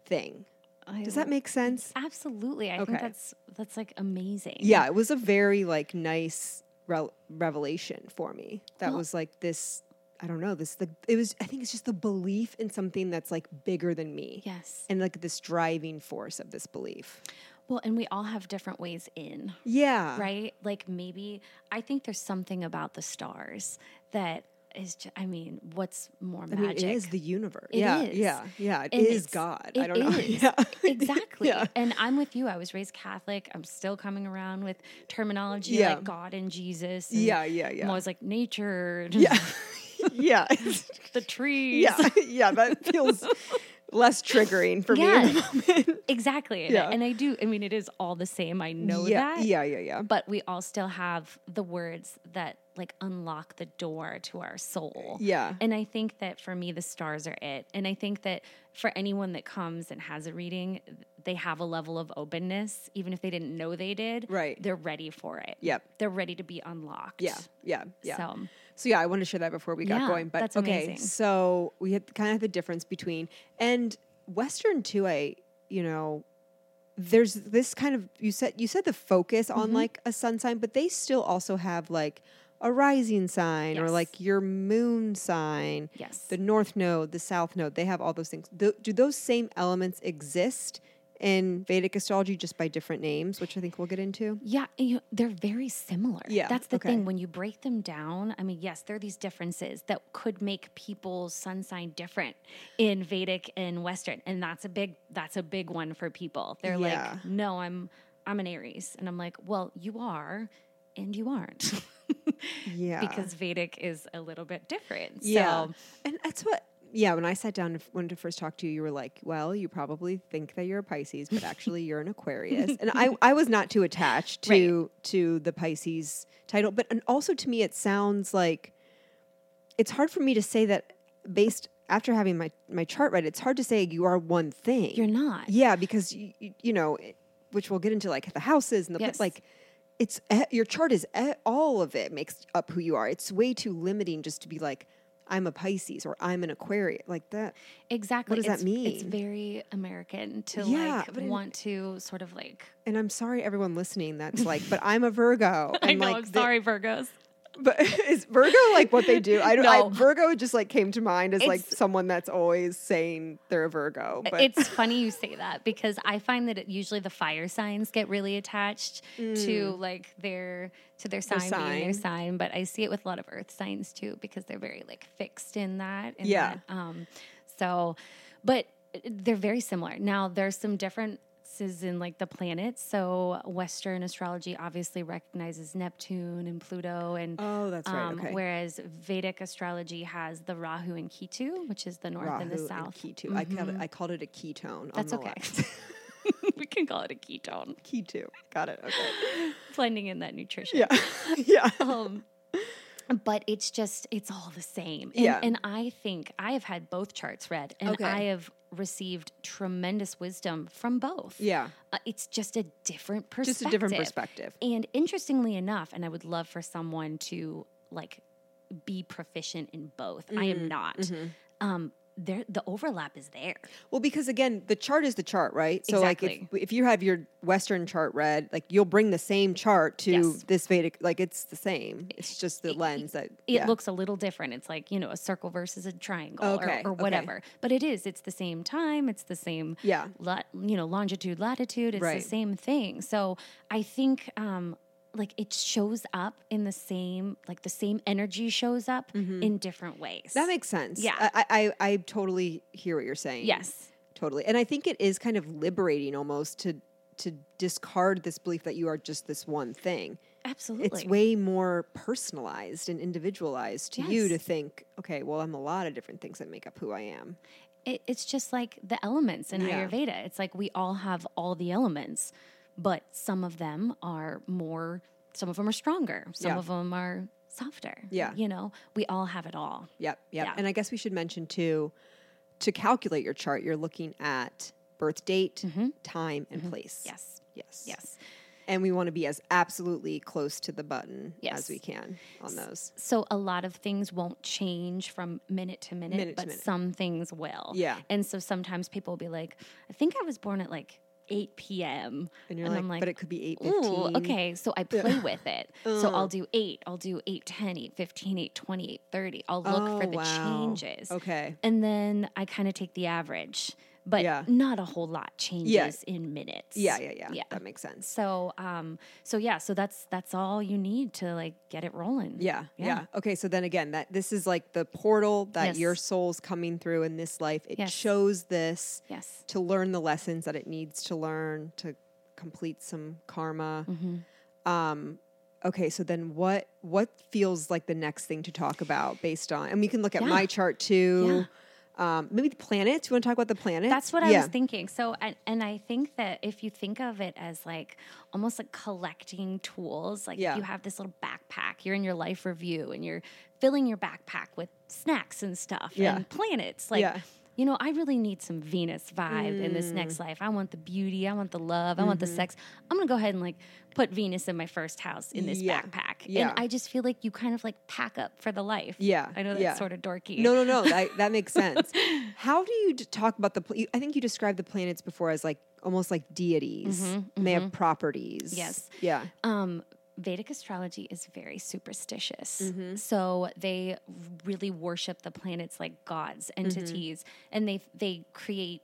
thing. I Does that make sense? Absolutely. I Okay. think that's that's like amazing. Yeah, it was a very like nice re- revelation for me. That Well- was like this. I don't know. This the it was. I think it's just the belief in something that's like bigger than me. Yes. and like this driving force of this belief. Well, and we all have different ways in, Yeah, right? Like maybe I think there's something about the stars that is just, I mean, what's more I magic? mean, it is the universe. It yeah, is. yeah, yeah. It And is God. it I don't know. is. Yeah, exactly. Yeah. And I'm with you. I was raised Catholic. I'm still coming around with terminology Yeah. like God and Jesus. and Yeah, yeah, I'm always like nature. Yeah, yeah, the trees. yeah, yeah. That feels less triggering for me. Yeah. moment. exactly. And, Yeah. I, and I do. I mean, it is all the same. I know yeah, that. yeah, yeah, yeah. But we all still have the words that like unlock the door to our soul. Yeah. And I think that for me, the stars are it. And I think that for anyone that comes and has a reading, they have a level of openness, even if they didn't know they did. Right. They're ready for it. Yep. They're ready to be unlocked. Yeah, yeah, yeah. So So yeah, I wanted to share that before we got Yeah, going. But that's okay, amazing. so we had kind of the difference between and Western too. I you know, there's this kind of you said you said the focus on Mm-hmm. like a sun sign, but they still also have like a rising sign or like your moon sign. Yes. The north node, the south node, they have all those things. Th- do those same elements exist in Vedic astrology just by different names, which I think we'll get into? Yeah, you, they're very similar. Yeah, that's the okay. thing. When you break them down, I mean, yes, there are these differences that could make people's sun sign different in Vedic and Western, and that's a big that's a big one for people. They're Yeah. like, "No, I'm I'm an Aries," and I'm like, "Well, you are, and you aren't." Yeah. because Vedic is a little bit different. Yeah. So, And that's what, yeah, when I sat down when to first talk to you, you were like, well, you probably think that you're a Pisces, but actually you're an Aquarius. and I, I was not too attached to, to the Pisces title. But and also to me, it sounds like it's hard for me to say that based after having my, my chart read, it's hard to say you are one thing. you're not. Yeah, because you, you know, which we'll get into like the houses and the Yes. like. It's eh, your chart is eh, all of it makes up who you are. It's way too limiting just to be like I'm a Pisces or I'm an Aquarius like that. Exactly. What does that mean? It's very American to Yeah, like want to sort of like. And I'm sorry everyone listening that's like, but I'm a Virgo. And I know. like I'm the- sorry, Virgos. But is Virgo like what they do? I don't. No. I, Virgo just like came to mind as like someone that's always saying they're a Virgo. But it's funny you say that because I find that it, usually the fire signs get really attached to like their to their sign, being their sign. sign, but I see it with a lot of earth signs too because they're very like fixed in that. in Yeah. that, Um. So, but they're very similar. Now there's some differences in like the planets. So Western astrology obviously recognizes Neptune and Pluto and. oh, that's right. um, okay. Whereas Vedic astrology has the Rahu and Ketu, which is the north and the Rahu south. ketone. I called it. I called it a ketone. That's okay. we can call it a ketone. Ketu. Got it. Okay. Blending in that nutrition. Yeah. yeah. Um, but it's just it's all the same. And, Yeah. And I think I have had both charts read, and Okay. I have received tremendous wisdom from both. Yeah. Uh, it's just a different perspective. Just a different perspective. And interestingly enough, and I would love for someone to like be proficient in both. I Mm-hmm. am not. Um, there, the overlap is there. Well, because again, the chart is the chart, right? So, like, if, if you have your Western chart read, like, you'll bring the same chart to Yes. this Vedic, like, it's the same. It's just the lens that It yeah. looks a little different. It's like you know a circle versus a triangle Okay, or, or okay. whatever. But it is. It's the same time. It's the same. Yeah. you know, longitude, latitude. It's Right. the same thing. So I think um, like it shows up in the same like the same energy shows up in different ways. Mm-hmm. That makes sense. Yeah. I, I, I totally hear what you're saying. yes. Totally. And I think it is kind of liberating almost to to discard this belief that you are just this one thing. Absolutely. It's way more personalized and individualized to you to think, okay, well, I'm a lot of different things that make up who I am. it, it's just like the elements in Yeah. Ayurveda. It's like we all have all the elements, but some of them are more, some of them are stronger, some Yeah. of them are softer. Yeah. You know, we all have it all. Yep, yep. Yeah. And I guess we should mention too, to calculate your chart, you're looking at birth date, time, and place. Mm-hmm. Yes. Yes. Yes. And we want to be as absolutely close to the button Yes. as we can on those. So a lot of things won't change from minute to minute, Minute to but minute. some things will. Yeah. And so sometimes people will be like, I think I was born at like 8 p.m. And you're I'm like, but it could be eight Ooh, fifteen. okay. So I play with it. So Uh. I'll do 8, I'll do 8, 10, 8, 15, 8, 20, 8, 30. I'll look for Oh, the wow. changes. Okay. And then I kind of take the average, but Yeah. not a whole lot changes in minutes. Yeah, yeah, yeah. Yeah. That makes sense. So, um, so yeah, so that's that's all you need to like get it rolling. Yeah, yeah, Yeah. Okay, so then again, that this is like the portal that Yes. your soul's coming through in this life. It Yes. shows this Yes. to learn the lessons that it needs to learn to complete some karma. Mm-hmm. Um, okay, so then what what feels like the next thing to talk about based on? And we can look at Yeah. my chart too. Um, maybe the planets. You want to talk about the planets? That's what I was thinking. So, and, and I think that if you think of it as like almost like collecting tools, like Yeah. you have this little backpack, you're in your life review and you're filling your backpack with snacks and stuff Yeah. and planets. Like, Yeah. You know, I really need some Venus vibe in this Mm. next life. I want the beauty, I want the love, I want Mm-hmm. the sex. I'm going to go ahead and like put Venus in my first house in this Yeah. backpack. Yeah. And I just feel like you kind of like pack up for the life. Yeah, I know that's yeah. sort of dorky. No, no, no. that, that makes sense. How do you d- talk about the? you- I think you described the planets before as like almost like deities, and they have properties. Mm-hmm, Yes. Yeah. Um, Vedic astrology is very superstitious. Mm-hmm. So they really worship the planets like gods, Mm-hmm. entities, and they they create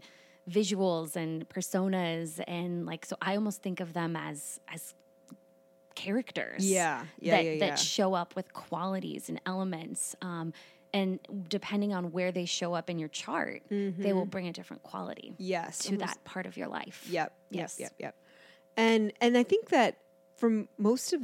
visuals and personas and like so I almost think of them as as characters. Yeah. Yeah, that, yeah, yeah. that show up with qualities and elements. Um, and depending on where they show up in your chart, they will bring a different quality Yes. to Mm-hmm. almost- that part of your life. Yep. Yes. Yep. Yep. Yep. And and I think that from most of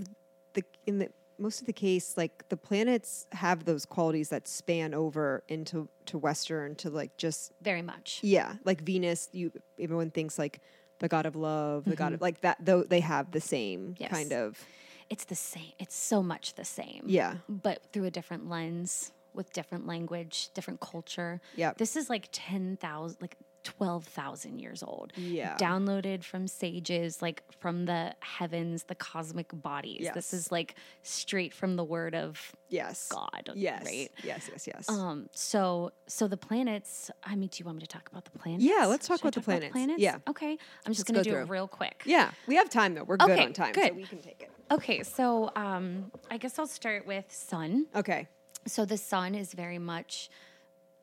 the in the most of the case, like the planets have those qualities that span over into to Western to like just Very much. yeah, like Venus. You everyone thinks like the god of love, the god of like that. Though they have the same Mm-hmm. Yes. kind of It's the same. It's so much the same. yeah. But through a different lens, with different language, different culture. Yeah, This is like 10,000, like 12,000 years old. Yeah. Downloaded from sages, like from the heavens, the cosmic bodies. Yes. This is like straight from the word of Yes. God. Yes. Right. Yes. Yes. Yes. Um, so so the planets, I mean, do you want me to talk about the planets? Yeah, let's talk about the planets. Planets. Yeah. Okay. I'm just gonna go do through. it real quick. yeah, we have time though. We're good Okay, on time, so good. we can take it. Okay, so um, I guess I'll start with sun. Okay. So the sun is very much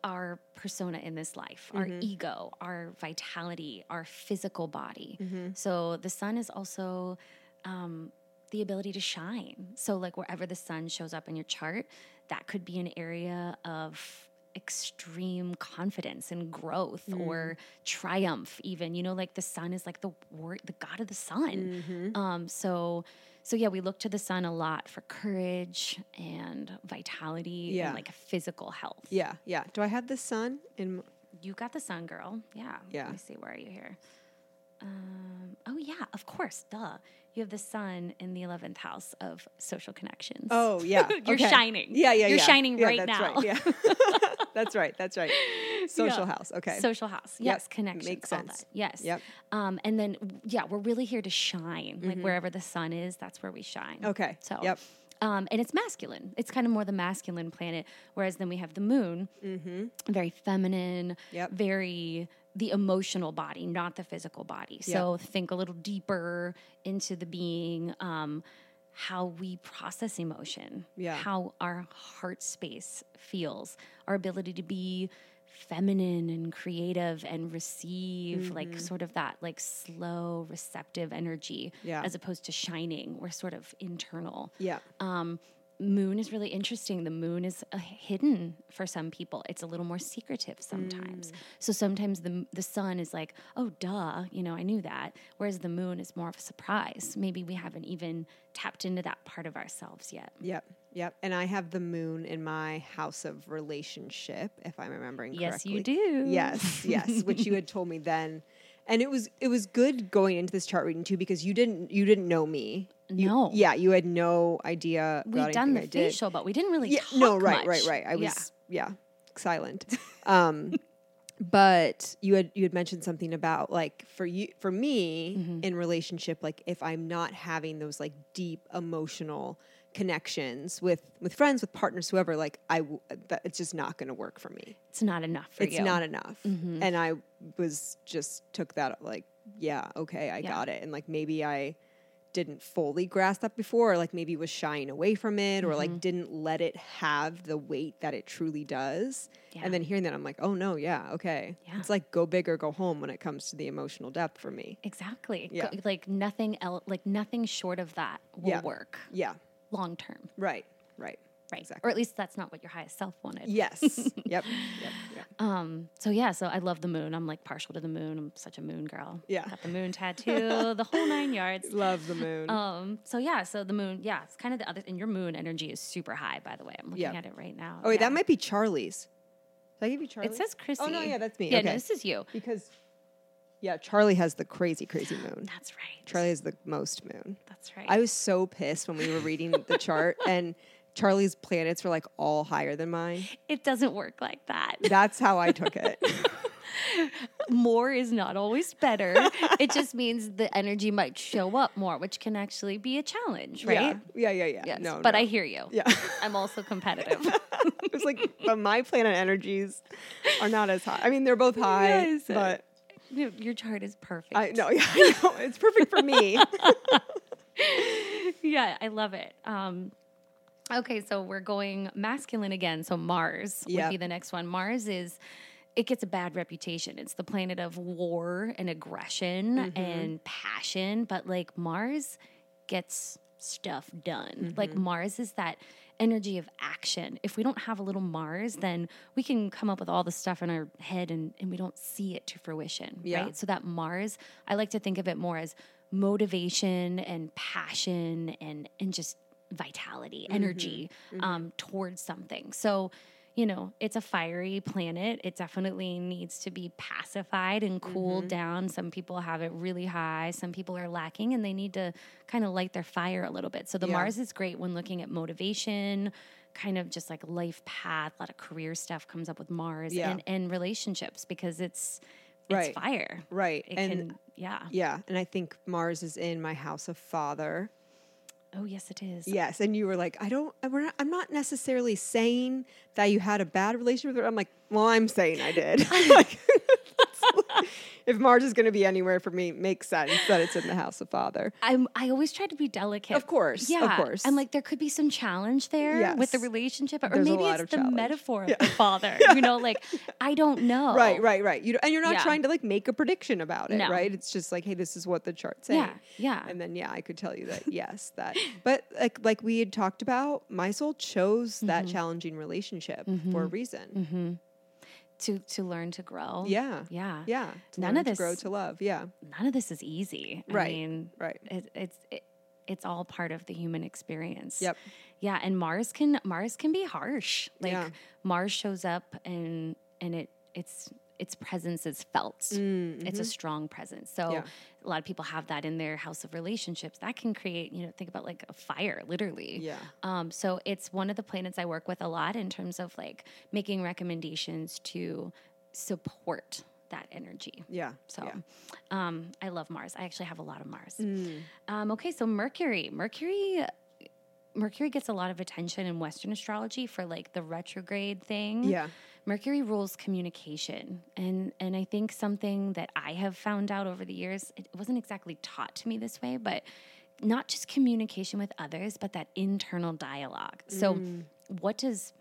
our persona in this life, our ego, our vitality, our physical body. So the sun is also um, the ability to shine. So, like wherever the sun shows up in your chart, that could be an area of extreme confidence and growth or triumph even you know like the sun is like the word the god of the sun um so so yeah we look to the sun a lot for courage and vitality Yeah. and like physical health Yeah. Yeah. Do I have the sun in? m- you got the sun girl yeah Yeah. let me see where are you here Um, oh yeah, of course, duh. You have the sun in the eleventh house of social connections. Oh yeah, You're okay. shining. Yeah, yeah, You're yeah. shining Yeah, right that's now. Right. Yeah, that's right. That's right. Social Yeah. house. Okay. Social house. Yep. Yes, connections. Makes all sense. that. Yes. Yep. Um, and then yeah, we're really here to shine. Like wherever the sun is, that's where we shine. Okay. So Yep. Um, and it's masculine. It's kind of more the masculine planet. Whereas then we have the moon, Hmm. very feminine, Yep. very the emotional body, not the physical body. So think a little deeper into the being, um, how we process emotion, Yeah. how our heart space feels, our ability to be feminine and creative and receive like sort of that like slow receptive energy Yeah. as opposed to shining we're sort of internal Yeah. um, moon is really interesting. The moon is uh, hidden for some people. It's a little more secretive sometimes. So sometimes the the sun is like, oh, duh, you know, I knew that. Whereas the moon is more of a surprise. Maybe we haven't even tapped into that part of ourselves yet. Yep. Yep. And I have the moon in my house of relationship, if I'm remembering Yes, correctly. you do. Yes, yes, which you had told me then. And it was it was good going into this chart reading too because you didn't you didn't know me. You- No. yeah, you had no idea. We've about done the I facial, but we didn't really Yeah, no, right, right, much. right. I Yeah. was yeah, silent. Um, but you had you had mentioned something about like for you for me Mm-hmm. in relationship like if I'm not having those like deep emotional connections with with friends with partners whoever like I w- that it's just not going to work for me. It's not enough for it's you. not enough. Mm-hmm. And I was just took that like yeah, okay, I Yeah. got it. And like maybe I didn't fully grasp that before or like maybe was shying away from it or Mm-hmm. like didn't let it have the weight that it truly does. Yeah. And then hearing that I'm like, "Oh no, yeah, okay." Yeah. It's like go big or go home when it comes to the emotional depth for me. Exactly. Yeah. Go- Like nothing else, like nothing short of that will Yeah. work Yeah. long term. Right. Right. Right. Exactly. Or at least that's not what your highest self wanted. Yes. yep. Yep. Yeah. Um, so yeah, so I love the moon. I'm like partial to the moon. I'm such a moon girl. Yeah. Got the moon tattoo, the whole nine yards. Love the moon. Um, so yeah, so the moon, yeah, it's kind of the other and your moon energy is super high, by the way. I'm looking Yeah. at it right now. oh, wait, Yeah. that might be Charlie's. Did I give you Charlie's? it says Chrissy. Oh no, yeah, that's me. Yeah, okay. no, this is you. because yeah, Charlie has the crazy, crazy moon. That's right. Charlie has the most moon. That's right. I was so pissed when we were reading the chart and Charlie's planets were like all higher than mine. it doesn't work like that. That's how I took it. more is not always better. it just means the energy might show up more, which can actually be a challenge, right? Yeah, yeah, yeah. yeah. Yes. No, but no. I hear you. Yeah. I'm also competitive. it's like, but my planet energies are not as high. I mean, they're both high, Yes. but your, your chart is perfect. I no, yeah, I know. It's perfect for me. yeah, I love it. Um, okay, so we're going masculine again. So Mars would be the next one. Mars is it gets a bad reputation. It's the planet of war and aggression Mm-hmm. and passion, but like Mars gets stuff done. Like Mm-hmm. Mars is that energy of action. If we don't have a little Mars, then we can come up with all the stuff in our head and, and we don't see it to fruition. Yeah. Right. So that Mars, I like to think of it more as motivation and passion and and just vitality, Mm-hmm. energy Um, towards something. So, you know, it's a fiery planet. It definitely needs to be pacified and cooled Mm-hmm. down. Some people have it really high. Some people are lacking and they need to kind of light their fire a little bit. So the Yeah. Mars is great when looking at motivation, kind of just like life path, a lot of career stuff comes up with Mars Yeah. and, and relationships because it's it's Right. fire. right. It and can yeah. yeah, and I think Mars is in my house of father. Oh yes it is. Yes, and you were like, I don't, not, I'm not necessarily saying that you had a bad relationship with her. I'm like, well, I'm saying I did. Like, if Mars is going to be anywhere for me, makes sense that it's in the house of father. I'm, I always try to be delicate. Of course, Yeah. of course. I'm like, there could be some challenge there with the relationship, or There's a maybe it's the challenge. metaphor of the father. You know, like, I don't know. Right, right, right. You and you're not Yeah. trying to like make a prediction about it, No. right? It's just like, hey, this is what the chart's saying. Yeah, yeah. And then yeah, I could tell you that yes, that. But like like we had talked about, my soul chose that Mm-hmm. challenging relationship for a reason. To, to learn to grow. Yeah. Yeah. Yeah. to None of to this- grow to love. Yeah. None of this is easy. I Right, mean, right. It, it's, it, it's all part of the human experience. Yep. Yeah. And Mars can, Mars can be harsh. Like Yeah. Mars shows up and, and it, it's, its presence is felt. It's a strong presence. So Yeah. a lot of people have that in their house of relationships. That can create, you know, think about like a fire, literally. Yeah. Um, so it's one of the planets I work with a lot in terms of like making recommendations to support that energy. Yeah. So yeah. um, I love Mars. I actually have a lot of Mars. Mm. Um, okay, so Mercury. Mercury Mercury gets a lot of attention in Western astrology for like the retrograde thing. Yeah. Mercury rules communication. And and I think something that I have found out over the years, it wasn't exactly taught to me this way, but not just communication with others, but that internal dialogue. So what does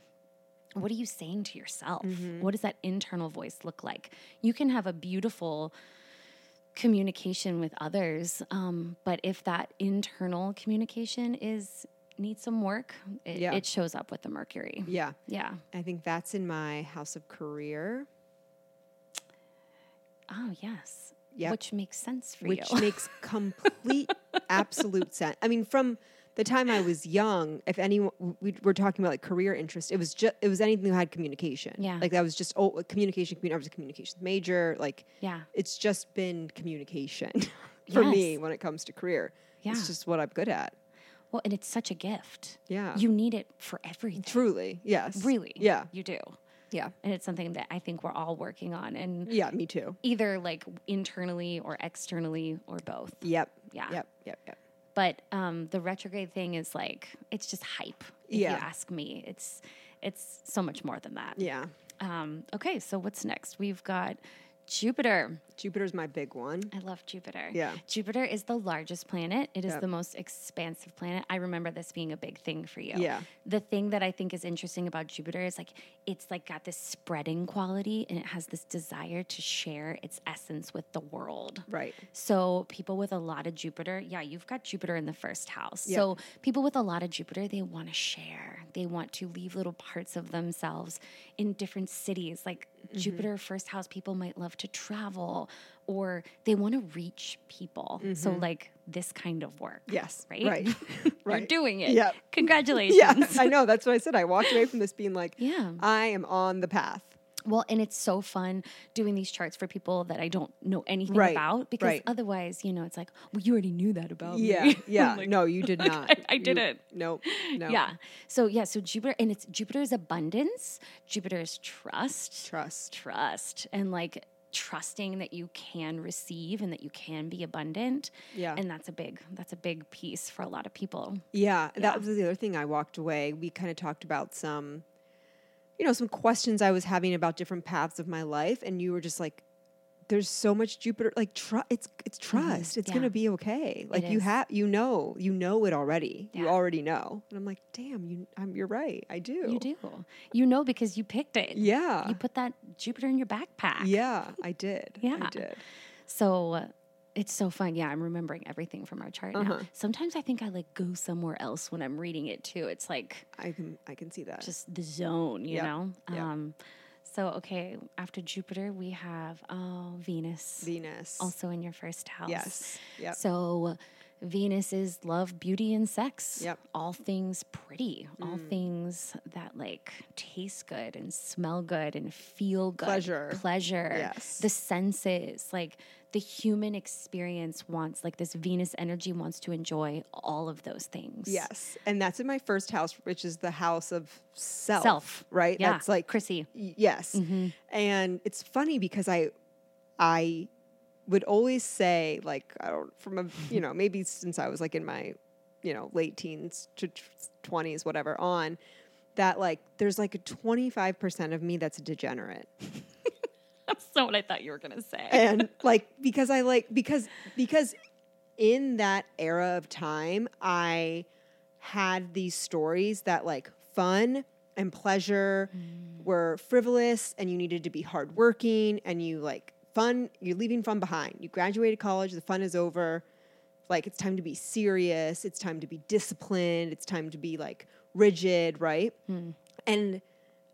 what are you saying to yourself? What does that internal voice look like? You can have a beautiful communication with others, um, but if that internal communication is needs some work, it, Yeah. it shows up with the Mercury. Yeah. Yeah. I think that's in my house of career, Oh yes. Yep. Which makes sense for which you. Which makes complete, absolute sense. I mean, from the time I was young, if anyone we were talking about like career interest, it was just it was anything that had communication. Yeah. like that was just oh communication. commu- I was a communications major. Like yeah. it's just been communication for me when it comes to career. Yeah. It's just what I'm good at. Well, and it's such a gift. Yeah. You need it for everything. Truly, yes. Really. Yeah. You do. Yeah. And it's something that I think we're all working on and Yeah. Me too. either like internally or externally or both. Yep. Yeah. Yep. Yep. Yep. But um, the retrograde thing is like it's just hype. If Yeah. you ask me, it's it's so much more than that. Yeah. Um, okay, so what's next? We've got Jupiter. Jupiter's my big one. I love Jupiter. Yeah. Jupiter is the largest planet. It is Yep. the most expansive planet. I remember this being a big thing for you. Yeah. The thing that I think is interesting about Jupiter is like it's like got this spreading quality and it has this desire to share its essence with the world. Right. So people with a lot of Jupiter, yeah, you've got Jupiter in the first house. Yep. So people with a lot of Jupiter, they want to share. They want to leave little parts of themselves in different cities. Like Mm-hmm. Jupiter first house people might love to travel or they want to reach people. So like this kind of work. Mm-hmm. Yes. Right? Right. You're right. doing it. Yep. Congratulations. Yeah. I know. That's what I said. I walked away from this being like, Yeah. I am on the path. Well, and it's so fun doing these charts for people that I don't know anything Right, about because right. otherwise, you know, it's like, well, you already knew that about Yeah. me. Yeah. Like, no, you did not. I didn't. No, No. Yeah. So yeah, so Jupiter and it's Jupiter's abundance, Jupiter's trust, Trust. trust, and like trusting that you can receive and that you can be abundant. Yeah. And that's a big that's a big piece for a lot of people. Yeah, Yeah. that was the other thing I walked away. We kind of talked about some, you know, some questions I was having about different paths of my life, and you were just like, "There's so much Jupiter. Like, tr- it's it's trust. It's Mm-hmm. Yeah. gonna be okay. Like, you have, you know, you know it already. You already know." And I'm like, "Damn, you, I'm, you're right. I do. You do. You know because you picked it. Yeah, You put that Jupiter in your backpack. yeah, I did. Yeah. I did. So uh, it's so fun. Yeah, I'm remembering everything from our chart now. Uh-huh. Sometimes I think I like go somewhere else when I'm reading it too. It's like I can, I can see that. just the zone, you Yep. know? Yep. Um, so, okay, after Jupiter, we have oh, Venus, Venus. also in your first house. yes. Yep. So, Venus is love, beauty, and sex. Yep. Mm. All things pretty, all things that like taste good and smell good and feel good. Pleasure. Pleasure. Yes. The senses. Like the human experience wants, like this Venus energy wants to enjoy all of those things. Yes, and that's in my first house, which is the house of self. Self. right? Yeah. That's like Chrissy. Yes. And it's funny because I I would always say like I don't from a you know maybe since I was like in my you know late teens to twenties whatever on that like there's like a 25% of me that's a degenerate That's not what I thought you were going to say. and like because I like because because in that era of time I had these stories that like fun and pleasure mm. were frivolous and you needed to be hardworking and you like fun you're leaving fun behind. You graduated college the fun is over. Like it's time to be serious it's time to be disciplined it's time to be like rigid right? Hmm. And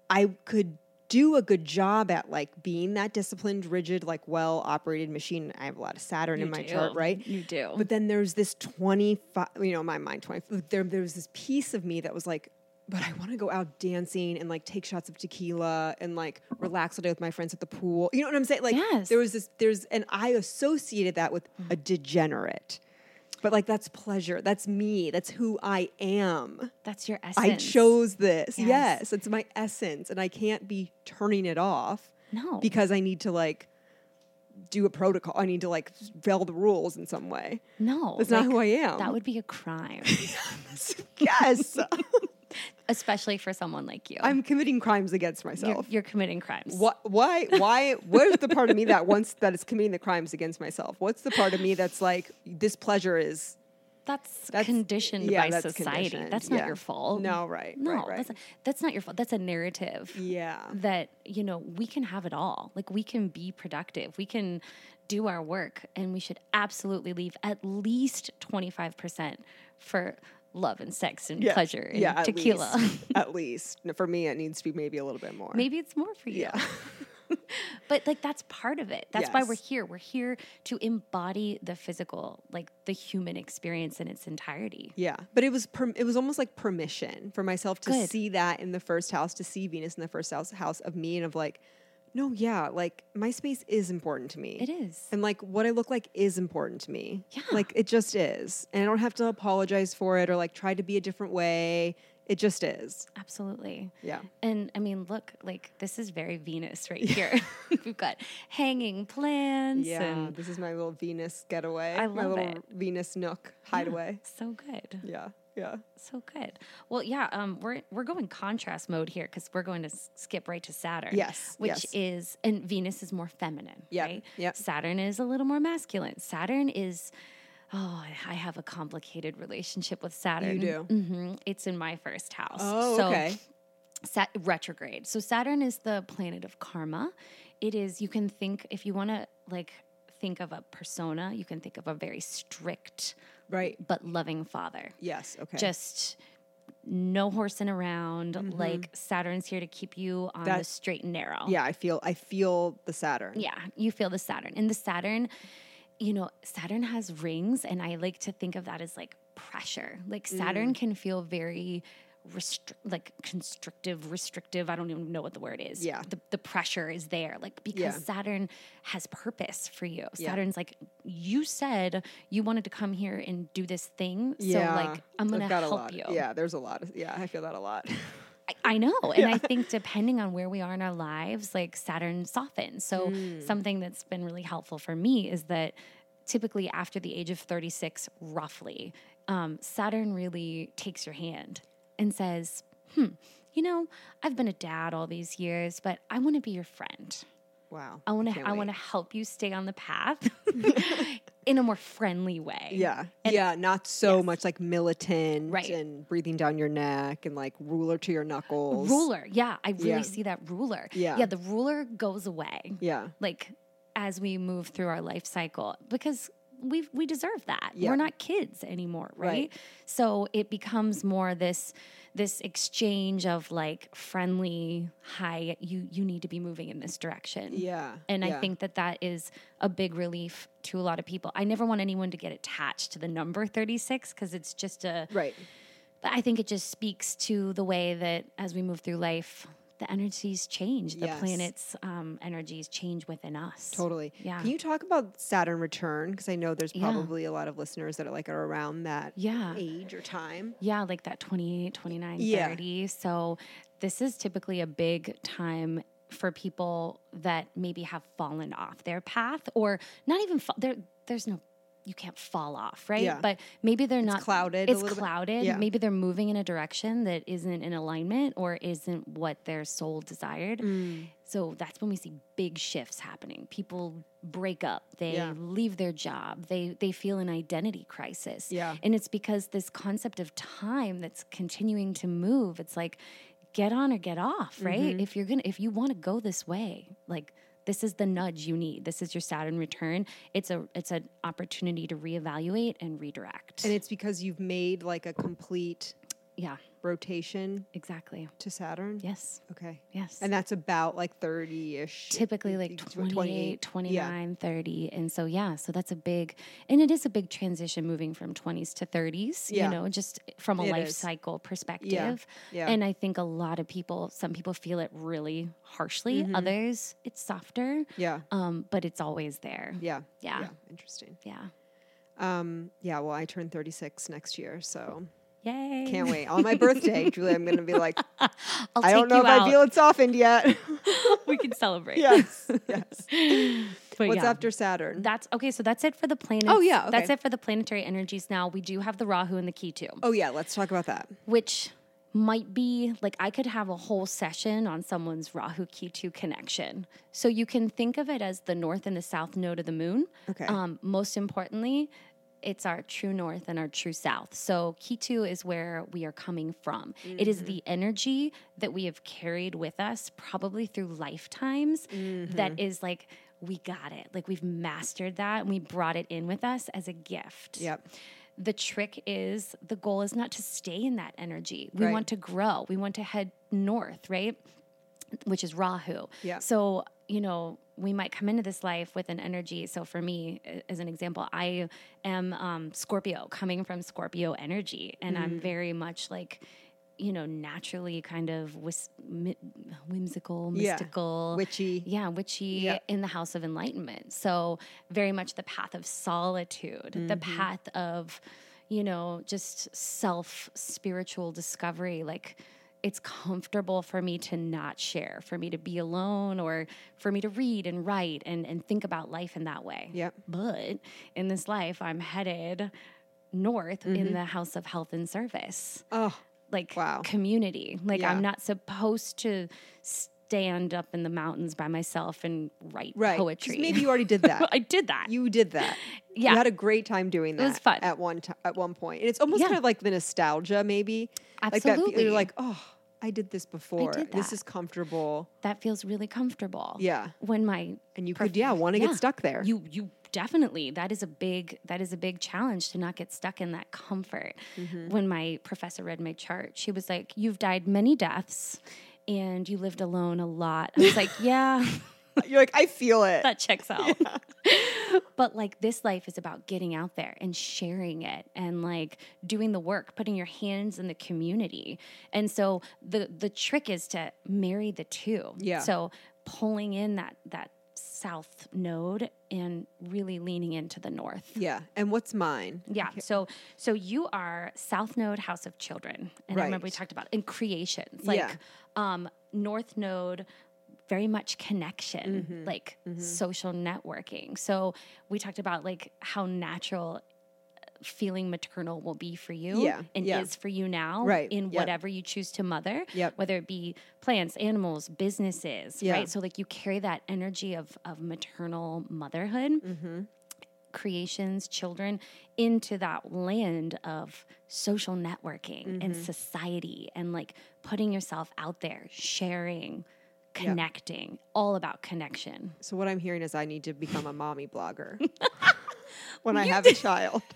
i could do a good job at like being that disciplined rigid like well operated machine. I have a lot of saturn in my do. chart right? You do. but then there's this 25 you know my mind 20 there there's this piece of me that was like but I want to go out dancing and like take shots of tequila and like relax all day with my friends at the pool. You know what I'm saying? Like Yes. there was this there's and I associated that with a mm-hmm. degenerate. But like that's pleasure. That's me. That's who I am. That's your essence. I chose this. Yes. Yes. it's my essence and I can't be turning it off No. because I need to like do a protocol. I need to like fail the rules in some way. no. That's not who I am. That would be a crime, yes. especially for someone like you. I'm committing crimes against you're, myself. you're committing crimes. What? Why? Why? Where's the part of me that wants that is committing the crimes against myself? What's the part of me that's like this pleasure is? That's, That's- conditioned yeah, by that's society. conditioned. That's not Yeah. your fault. No, right, No, right, right. That's, that's not your fault. That's a narrative. Yeah. that you know we can have it all like we can be productive we can do our work and we should absolutely leave at least 25% for love and sex and Yeah. pleasure and yeah, at tequila least. at least for me, it needs to be maybe a little bit more. maybe it's more for you Yeah. but like that's part of it that's why we're here we're here to embody the physical like the human experience in its entirety Yeah, but it was per- it was almost like permission for myself to Good. see that in the first house, to see Venus in the first house, house of me, and of like, no, yeah, like my space is important to me. it is And like what I look like is important to me. Yeah. Like it just is. And I don't have to apologize for it or like try to be a different way. It just is. absolutely Yeah. And I mean, look, like this is very Venus right here. We've got hanging plants Yeah. and This is my little Venus getaway. I my love little it. Venus nook hideaway. so good. Yeah. Yeah. So good. Well, yeah, um, we're we're going contrast mode here because we're going to s- skip right to Saturn. Yes, which yes. is and Venus is more feminine. Yeah. right. yep. Saturn is a little more masculine. Saturn is. Oh, I have a complicated relationship with Saturn. You do? hmm It's in my first house. Oh, so, okay. Sat- retrograde. So Saturn is the planet of karma. It is. You can think if you want to like think of a persona, you can think of a very strict Right. but loving father Yes. Okay. just no horsing around. Mm-hmm. Like Saturn's here to keep you on the straight and narrow. yeah, I feel I feel the Saturn. Yeah, you feel the Saturn. And the Saturn, you know, Saturn has rings, and I like to think of that as like pressure. Like Saturn mm. can feel very restri- like constrictive, restrictive. I don't even know what the word is. Yeah. The, the pressure is there. Like because Yeah. Saturn has purpose for you. Yeah. Saturn's like, you said you wanted to come here and do this thing. Yeah. So like I'm got a help you. Yeah, there's a lot. Of, yeah, I feel that a lot. I, I know. And I think depending on where we are in our lives, like Saturn softens. So, Mm. something that's been really helpful for me is that typically after the age of 36, roughly, um, Saturn really takes your hand and says, hmm, you know, I've been a dad all these years, but I want to be your friend. Wow. I want to I want to help you stay on the path in a more friendly way. Yeah. And- yeah, not so Yes. much like militant Right. and breathing down your neck and like ruler to your knuckles. Ruler. Yeah, I really Yeah. see that ruler. Yeah. Yeah, the ruler goes away. Yeah. like as we move through our life cycle because we we deserve that. Yeah. We're not kids anymore, right? Right. So it becomes more this this exchange of like friendly hi you you need to be moving in this direction. Yeah. And I think that that is a big relief to a lot of people. I never want anyone to get attached to the number 36 because it's just a Right. But I think it just speaks to the way that as we move through life, the energies change, the Yes. planet's um, energies change within us. Totally. Yeah. Can you talk about Saturn return? Because I know there's Yeah. probably a lot of listeners that are like are around that Yeah. age or time. Yeah, like that 28, 29, Yeah. 30. So this is typically a big time for people that maybe have fallen off their path or not even fa- there there's no you can't fall off, right? Yeah. But maybe they're not clouded It's clouded. Yeah. Maybe they're moving in a direction that isn't in alignment or isn't what their soul desired. Mm. So that's when we see big shifts happening. People break up, they Yeah. leave their job, they they feel an identity crisis. Yeah. And it's because this concept of time that's continuing to move, it's like get on or get off, right? Mm-hmm. If you're going to if you want to go this way, like this is the nudge you need. This is your Saturn return. It's a it's an opportunity to reevaluate and redirect. And it's because you've made like a complete Yeah, rotation exactly. to Saturn? Yes. Okay. Yes. And that's about like 30 ish. typically like 28, 28, 29, 30. And so, yeah, so that's a big, and it is a big transition moving from 20s to 30s, Yeah. you know, just from a It life is. cycle perspective. Yeah. And I think a lot of people, some people feel it really harshly, Mm-hmm. others it's softer, Yeah. um, but it's always there. Yeah. Yeah. Interesting. Yeah. Um, yeah. Well, I turn 36 next year. So Yay. can't wait. On my birthday, Julie, I'm going to be like, I'll I don't know if out. I feel it's softened yet. we can celebrate. yes. Yes. But What's yeah. after Saturn? That's okay. So that's it for the planets. Oh, yeah, That's it for the planetary energies. Now we do have the Rahu and the Ketu. oh, yeah. Let's talk about that. which might be like I could have a whole session on someone's Rahu Ketu connection. So you can think of it as the north and the south node of the moon. Okay. Um, most importantly, it's our true north and our true south. So Ketu is where we are coming from. It is mm-hmm. the energy that we have carried with us probably through lifetimes that mm-hmm. is like we got it. Like we've mastered that and we brought it in with us as a gift Yep. the trick is the goal is not to stay in that energy. We Right. want to grow. We want to head north, right? Which is Rahu. Yeah. So, you know, we might come into this life with an energy. So, for me, as an example, I am um, Scorpio, coming from Scorpio energy, and Mm. I'm very much like, you know, naturally kind of whis- mi- whimsical, Yeah. mystical, Witchy. yeah, witchy Yeah. in the house of enlightenment. So very much the path of solitude, the Mm-hmm. path of, you know, just self spiritual discovery. Like it's comfortable for me to not share, for me to be alone or for me to read and write and, and think about life in that way. Yep. But in this life, I'm headed north in mm-hmm. the house of health and service Oh, like Wow. community. Like Yeah. I'm not supposed to stand up in the mountains by myself and write right. poetry. Maybe you already did that. I did that. you did that. Yeah. You had a great time doing that. It was fun. at one time. At one point. and it's almost Yeah. kind of like the nostalgia, maybe. Like that, Absolutely. you're like, oh, I did this before. did This is comfortable. that feels really comfortable. Yeah. When my And you Perf- could, yeah, want to yeah. get stuck there. You you definitely that is a big that is a big challenge to not get stuck in that comfort. Mm-hmm. When my professor read my chart, she was like, "You've died many deaths, and you lived alone a lot." I was like, "Yeah." You're like, I feel it. that checks out. but like this life is about getting out there and sharing it and like doing the work, putting your hands in the community. And so the the trick is to marry the two. Yeah. So pulling in that that south node and really leaning into the north. yeah. And what's mine? Yeah. So so you are South Node House of Children. And I remember we talked about in creations. Like Yeah. Um North Node very much connection, Mm-hmm. like social networking. So we talked about like how natural feeling maternal will be for you Yeah, and yeah. is for you now Right, in yep. whatever you choose to mother Yep. whether it be plants animals businesses Yeah. right so like you carry that energy of of maternal motherhood Mm-hmm. Creations, children into that land of social networking and Mm-hmm. society and like putting yourself out there, sharing, connecting, all about connection. So what I'm hearing is I need to become a mommy blogger when I have a child.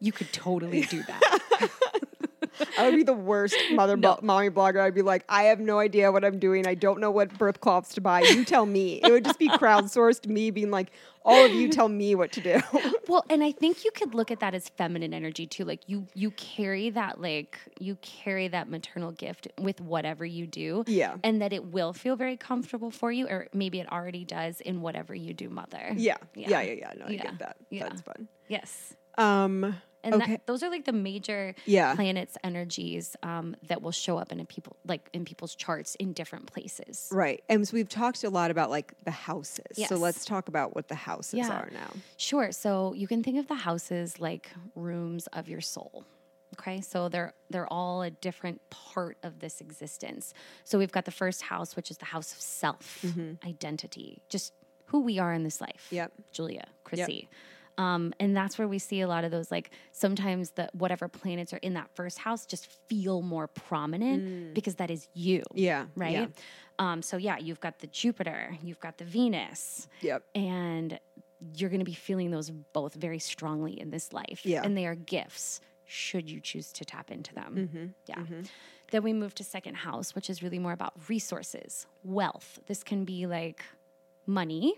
You could totally do that. I would be the worst mother No. bo- mommy blogger. I'd be like, I have no idea what I'm doing. I don't know what birth cloths to buy. You tell me. It would just be crowdsourced me being like, all of you tell me what to do. well, and I think you could look at that as feminine energy too. Like you you carry that like you carry that maternal gift with whatever you do. Yeah. And that it will feel very comfortable for you or maybe it already does in whatever you do mother. yeah. Yeah. Yeah. Yeah. Yeah. No, I Yeah. get that. Yeah. That's fun. Yes. Um, And Okay. that, those are like the major Yeah. planets' energies um, that will show up in a people like in people's charts in different places. right. And so we've talked a lot about like the houses. So let's talk about what the houses Yeah. are now. Sure. So you can think of the houses like rooms of your soul. Okay, so they're they're all a different part of this existence. So we've got the first house, which is the house of self, identity, just who we are in this life. Mm-hmm. Yep. Julia, Chrissy. Um, and that's where we see a lot of those like sometimes the whatever planets are in that first house just feel more prominent because that is you. Mm. Yeah. Right. Yeah. Um, so yeah, you've got the Jupiter, you've got the Venus, Yep. and you're going to be feeling those both very strongly in this life. Yeah. And they are gifts should you choose to tap into them. Mm-hmm. Yeah. Then we move to second house, which is really more about resources, wealth. This can be like money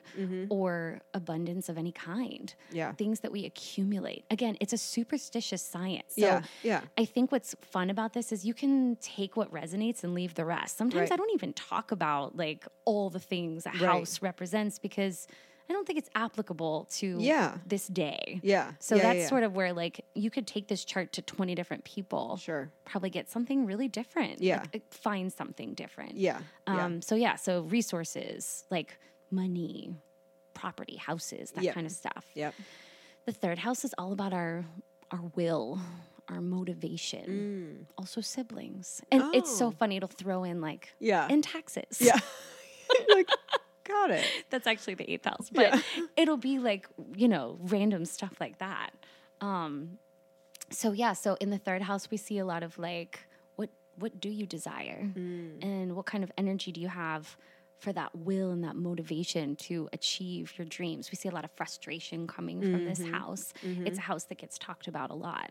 or abundance of any kind. Mm-hmm. Yeah. Things that we accumulate. Again, it's a superstitious science. So Yeah, yeah. I think what's fun about this is you can take what resonates and leave the rest. Sometimes Right. I don't even talk about like all the things a Right. house represents because I don't think it's applicable to Yeah. this day. Yeah. So Yeah, that's yeah. sort of where like you could take this chart to 20 different people. Sure. Probably get something really different. Yeah. Like, uh, find something different. Yeah. yeah. Um, so yeah, so resources like money, property, houses, that Yeah. kind of stuff. Yep. The third house is all about our our will, our motivation, also siblings. And it's so Mm. Oh. funny it'll throw in like Yeah. and taxes. Yeah. like, got it. That's actually the eighth house, but it'll be like, you know, random stuff like that. Um so yeah, so in the third house we see a lot of like what what do you desire? And what kind of energy do you have for that will and that motivation to achieve your dreams? We see a lot of frustration coming from this house. It's a house that gets talked about a lot.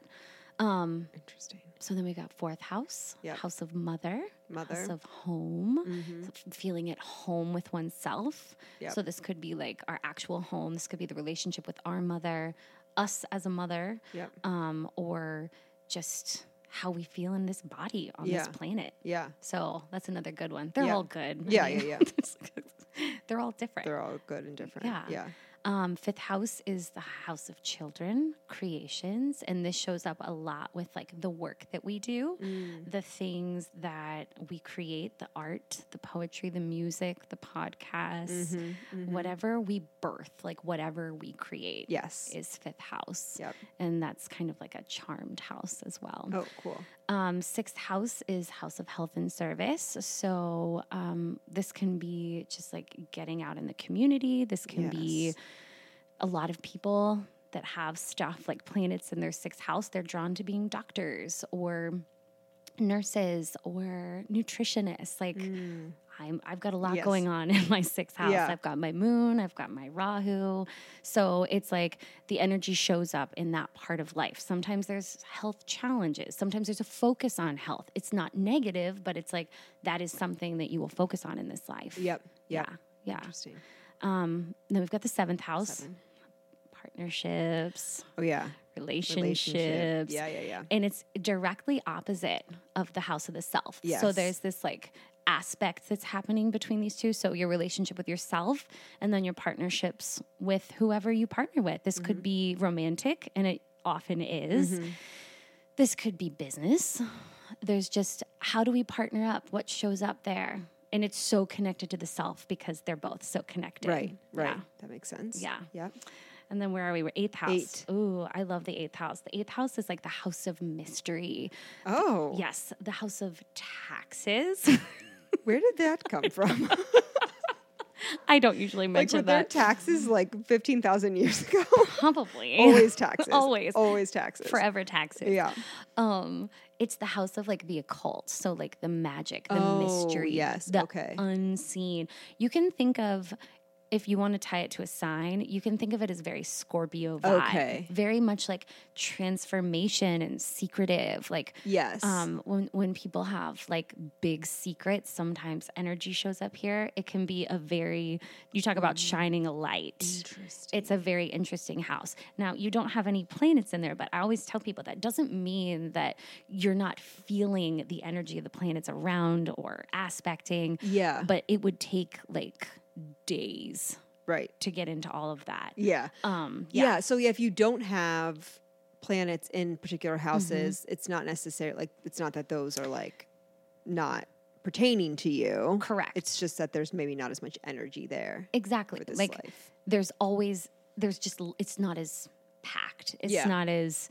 Um, Interesting. so then we got fourth house, Yep. house of mother, Mother. house of home, so feeling at home with oneself. Yep. So this could be like our actual home. This could be the relationship with our mother, us as a mother, Yep. um, or just how we feel in this body on Yeah. this planet. Yeah. So that's another good one. They're Yeah. all good. I Yeah, yeah, they're all different. They're all good and different. Yeah. Yeah. Um, fifth house is the house of children, creations, and this shows up a lot with like the work that we do, Mm. the things that we create, the art, the poetry, the music, the podcasts, Mm-hmm, whatever we birth, like whatever we create, Yes. is fifth house, Yep. and that's kind of like a charmed house as well. Oh, cool. Um, sixth house is house of health and service. So um, this can be just like getting out in the community. This can be a lot of people that have stuff like planets in their sixth house. They're drawn to being doctors or nurses or nutritionists. Like I'm, I've got a lot. Yes. going on in my sixth house. Yeah. I've got my moon, I've got my Rahu. So it's like the energy shows up in that part of life. Sometimes there's health challenges. Sometimes there's a focus on health. It's not negative, but it's like that is something that you will focus on in this life. Yep. Yep. Yeah. Yeah. Interesting. Um, then we've got the seventh house Seven. partnerships, Oh, yeah. relationships. Yeah, yeah, yeah. And it's directly opposite of the house of the self. So there's this like aspect that's happening between these two. So your relationship with yourself and then your partnerships with whoever you partner with. This Mm-hmm. could be romantic, and it often is. This could be business. There's just how do we partner up? What shows up there? And it's so connected to the self because they're both so connected. Right. Right. Yeah. That makes sense. Yeah. Yep. And then where are we? We're eighth house. Eight. Ooh, I love the eighth house. The eighth house is like the house of mystery. Oh. Yes, the house of taxes. Where did that come from? I don't usually like, mention were there that. taxes like 15,000 years ago? Probably. Always taxes. Always. Always taxes. Forever taxes. Yeah. Um, it's the house of like the occult, so like the magic, the Oh, mystery, yes, the okay. unseen. You can think of if you want to tie it to a sign, you can think of it as very Scorpio vibe, Okay. very much like transformation and secretive. Like Yes. um, when when people have like big secrets, sometimes energy shows up here. It can be a very you talk about shining a light. Mm. Interesting. It's a very interesting house. Now, you don't have any planets in there, but I always tell people that doesn't mean that you're not feeling the energy of the planets around or aspecting. Yeah. But it would take like days right. to get into all of that. Yeah. Um, yeah. yeah. So yeah, if you don't have planets in particular Mm-hmm. houses, it's not necessarily like it's not that those are like not pertaining to you. Correct. It's just that there's maybe not as much energy there Exactly. like life. there's always there's just it's not as packed. It's Yeah. not as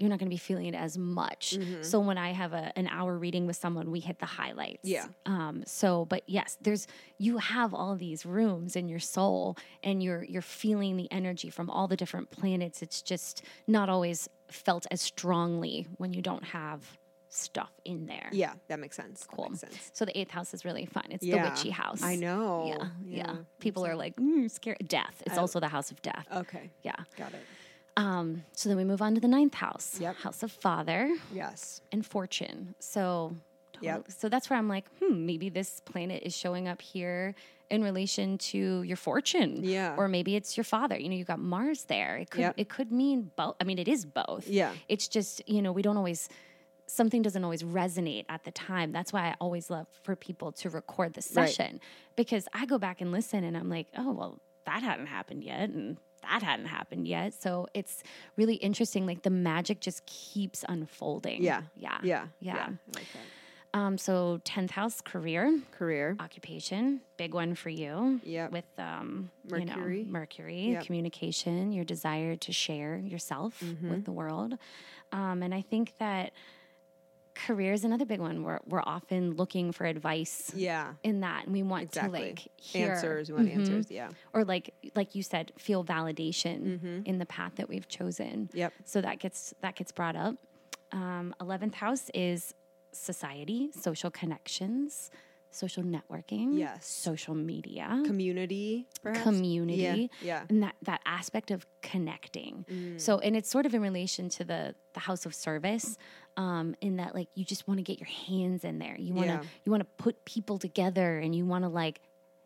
you're not going to be feeling it as much. So when I have a, an hour reading with someone, we hit the highlights. Yeah. Um. So, but yes, there's you have all these rooms in your soul, and you're you're feeling the energy from all the different planets. It's just not always felt as strongly when you don't have stuff in there. Yeah, that makes sense. Cool. makes sense. So the eighth house is really fun. It's Yeah. the witchy house. I know. Yeah, yeah. Yeah. People are like mm, scared. Death. It's I- also the house of death. Okay. Yeah. Got it. Um, so then we move on to the ninth house, Yep. house of father Yes. and fortune. So, Yep. so that's where I'm like, hmm, maybe this planet is showing up here in relation to your fortune, Yeah. or maybe it's your father. You know, you got Mars there. It could Yep. it could mean both. I mean, it is both. Yeah. It's just you know we don't always something doesn't always resonate at the time. That's why I always love for people to record the Right. session because I go back and listen and I'm like, oh well, that hadn't happened yet, and that hadn't happened yet. So it's really interesting. Like the magic just keeps unfolding. Yeah. Yeah. Yeah. Yeah. Like. Um, so 10th house career, Career. occupation, big one for you. Yep. With um, Mercury. You know, Mercury, Yep. communication, your desire to share yourself Mm-hmm. with the world. Um, and I think that career is another big one. We're, we're often looking for advice Yeah. in that. And we want Exactly. to like hear Answers. We want Mhm. answers. Yeah. Or like like you said, feel validation in the path that we've chosen. Mm-hmm. Yep. So that gets that gets brought up. Um, 11th house is society, social connections, social networking, Yes. social media, Community. Perhaps? community, Yeah. and that that aspect of connecting. Mm. So, and it's sort of in relation to the the house of service, um, in that like you just want to get your hands in there. You want to Yeah. you want to put people together, and you want to like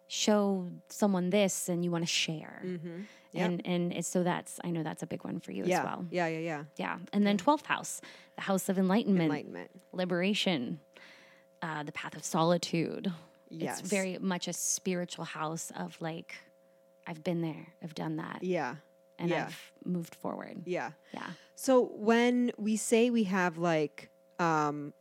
show someone this, and you want to share. Mm-hmm. Yep. And and it's so that's I know that's a big one for you yeah. as well. Yeah. Yeah. Yeah. Yeah. And then 12th house, the house of enlightenment, Enlightenment. liberation, uh, the path of solitude. Yes. It's very much a spiritual house of like, I've been there, I've done that, Yeah. And yeah. I've moved forward. Yeah. Yeah. So when we say we have like um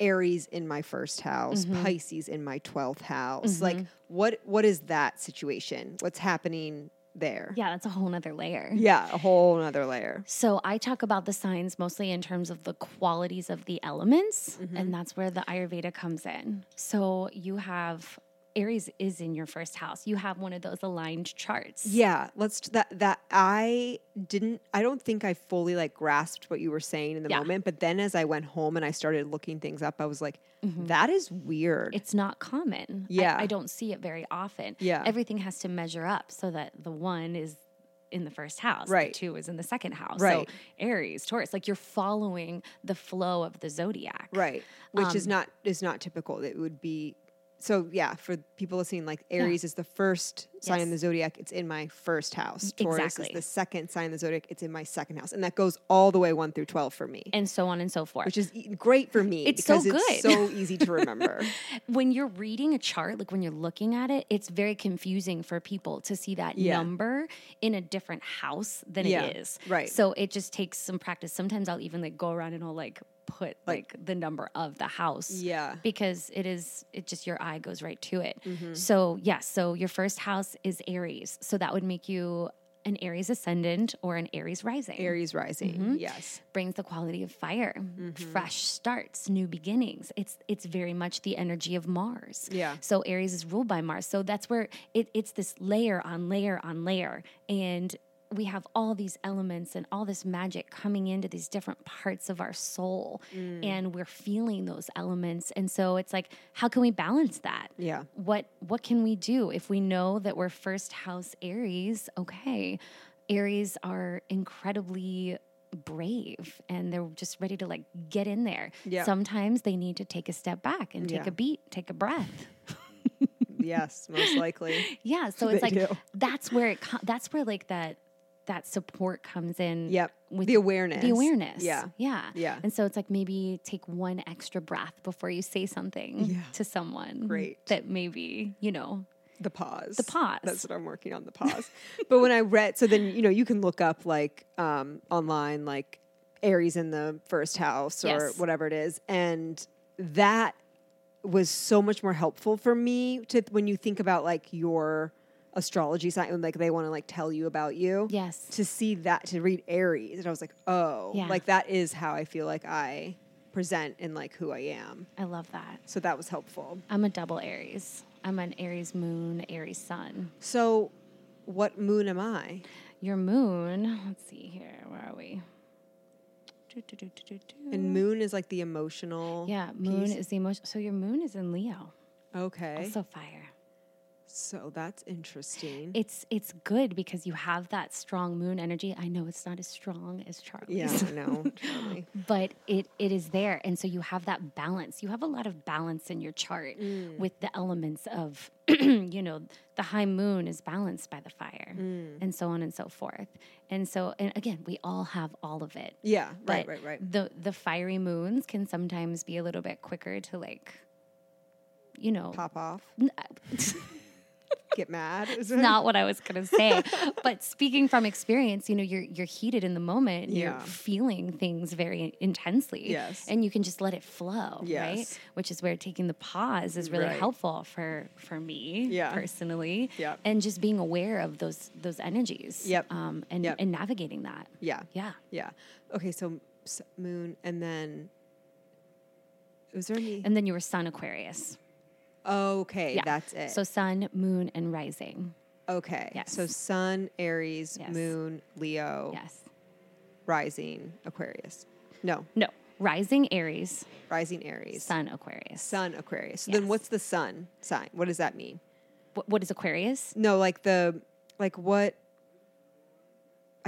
Aries in my first house, Mm-hmm. Pisces in my 12th house, like what what is that situation? What's happening there? Yeah, that's a whole nother layer. Yeah, a whole nother layer. So I talk about the signs mostly in terms of the qualities of the elements, Mm-hmm. and that's where the Ayurveda comes in. So you have Aries is in your first house. You have one of those aligned charts. Yeah, let's that that I didn't I don't think I fully like grasped what you were saying in the Yeah. moment, but then as I went home and I started looking things up, I was like that is weird. It's not common. Yeah. I, don't see it very often. Yeah. Everything has to measure up so that the one is in the first house, Right. the two is in the second house. Right. So Aries, Taurus, like you're following the flow of the zodiac. Right. Which is Um, not is not typical. It would be so yeah, for people listening, like Aries is the first sign in the zodiac, it's in my first house. Taurus Exactly. is the second sign in the zodiac, it's in my second house. And that goes all the way one through twelve for me. And so on and so forth. which is great for me It's so because it's good. so easy to remember. when you're reading a chart, like when you're looking at it, it's very confusing for people to see that Yeah. number in a different house than Yeah, it is. right. So it just takes some practice. Sometimes I'll even like go around and I'll like put like, the number of the house. Yeah. Because it is it just your eye goes right to it. Mm-hmm. So yes, so your first house is Aries. So that would make you an Aries ascendant or an Aries rising Aries rising. Mm-hmm. Yes. brings the quality of fire, Mm-hmm. fresh starts, new beginnings. It's it's very much the energy of Mars. Yeah. So Aries is ruled by Mars. So that's where it, it's this layer on layer on layer, and we have all these elements and all this magic coming into these different parts of our soul, Mm. and we're feeling those elements. And so it's like, how can we balance that? Yeah. what what can we do if we know that we're first house aries okay aries are incredibly brave and they're just ready to like get in there Yeah. sometimes they need to take a step back and take Yeah. a beat take a breath yes, most likely. yeah so it's They like do. that's where it that's where like that that support comes in Yep. with the awareness. the awareness Yeah. yeah Yeah. and so it's like maybe take one extra breath before you say something Yeah. to someone Great. that maybe you know The pause. The pause. That's what I'm working on, the pause. but when I read, so then, you know, you can look up like um, online, like Aries in the first house or Yes. whatever it is. And that was so much more helpful for me to when you think about like your astrology sign, like they want to like tell you about you. yes To see that, to read Aries. And I was like, oh, Yeah. like that is how I feel like I present and like who I am. I love that. So that was helpful. I'm a double Aries. I'm an Aries moon, Aries sun. So, what moon am I? Your moon, let's see here. Where are we? Do, do, do. And moon is like the emotional. yeah, moon piece? is the emotion. So your moon is in Leo, Okay. also fire. So that's interesting. It's it's good because you have that strong moon energy. I know it's not as strong as Charlie's. yeah, I know. Totally. but it it is there and so you have that balance you have a lot of balance in your chart mm. with the elements of you know the high moon is balanced by the fire mm. and so on and so forth and so and again we all have all of it Yeah, right, right, right. the the fiery moons can sometimes be a little bit quicker to like you know Pop off, get mad. Is It's not what I was gonna say. but speaking from experience, you know, you're you're heated in the moment. Yeah. You're feeling things very intensely. Yes. And you can just let it flow. Right. Which is where taking the pause is really Right. helpful for for me Yeah. personally. Yep. And just being aware of those those energies. Yep. Um and, Yep. and navigating that. Yeah, Yeah. yeah. Okay, so moon, and then was there any? And then you were sun Aquarius. Okay, Yeah. that's it. So sun, moon, and rising. okay, Yes. so Sun, Aries, Yes. Moon, Leo, Yes. Rising, Aquarius. No, No. Rising Aries, Rising Aries, sun Aquarius. Sun, Aquarius. So then, what's the Sun sign? What does that mean? What, what is Aquarius? No, like the like what?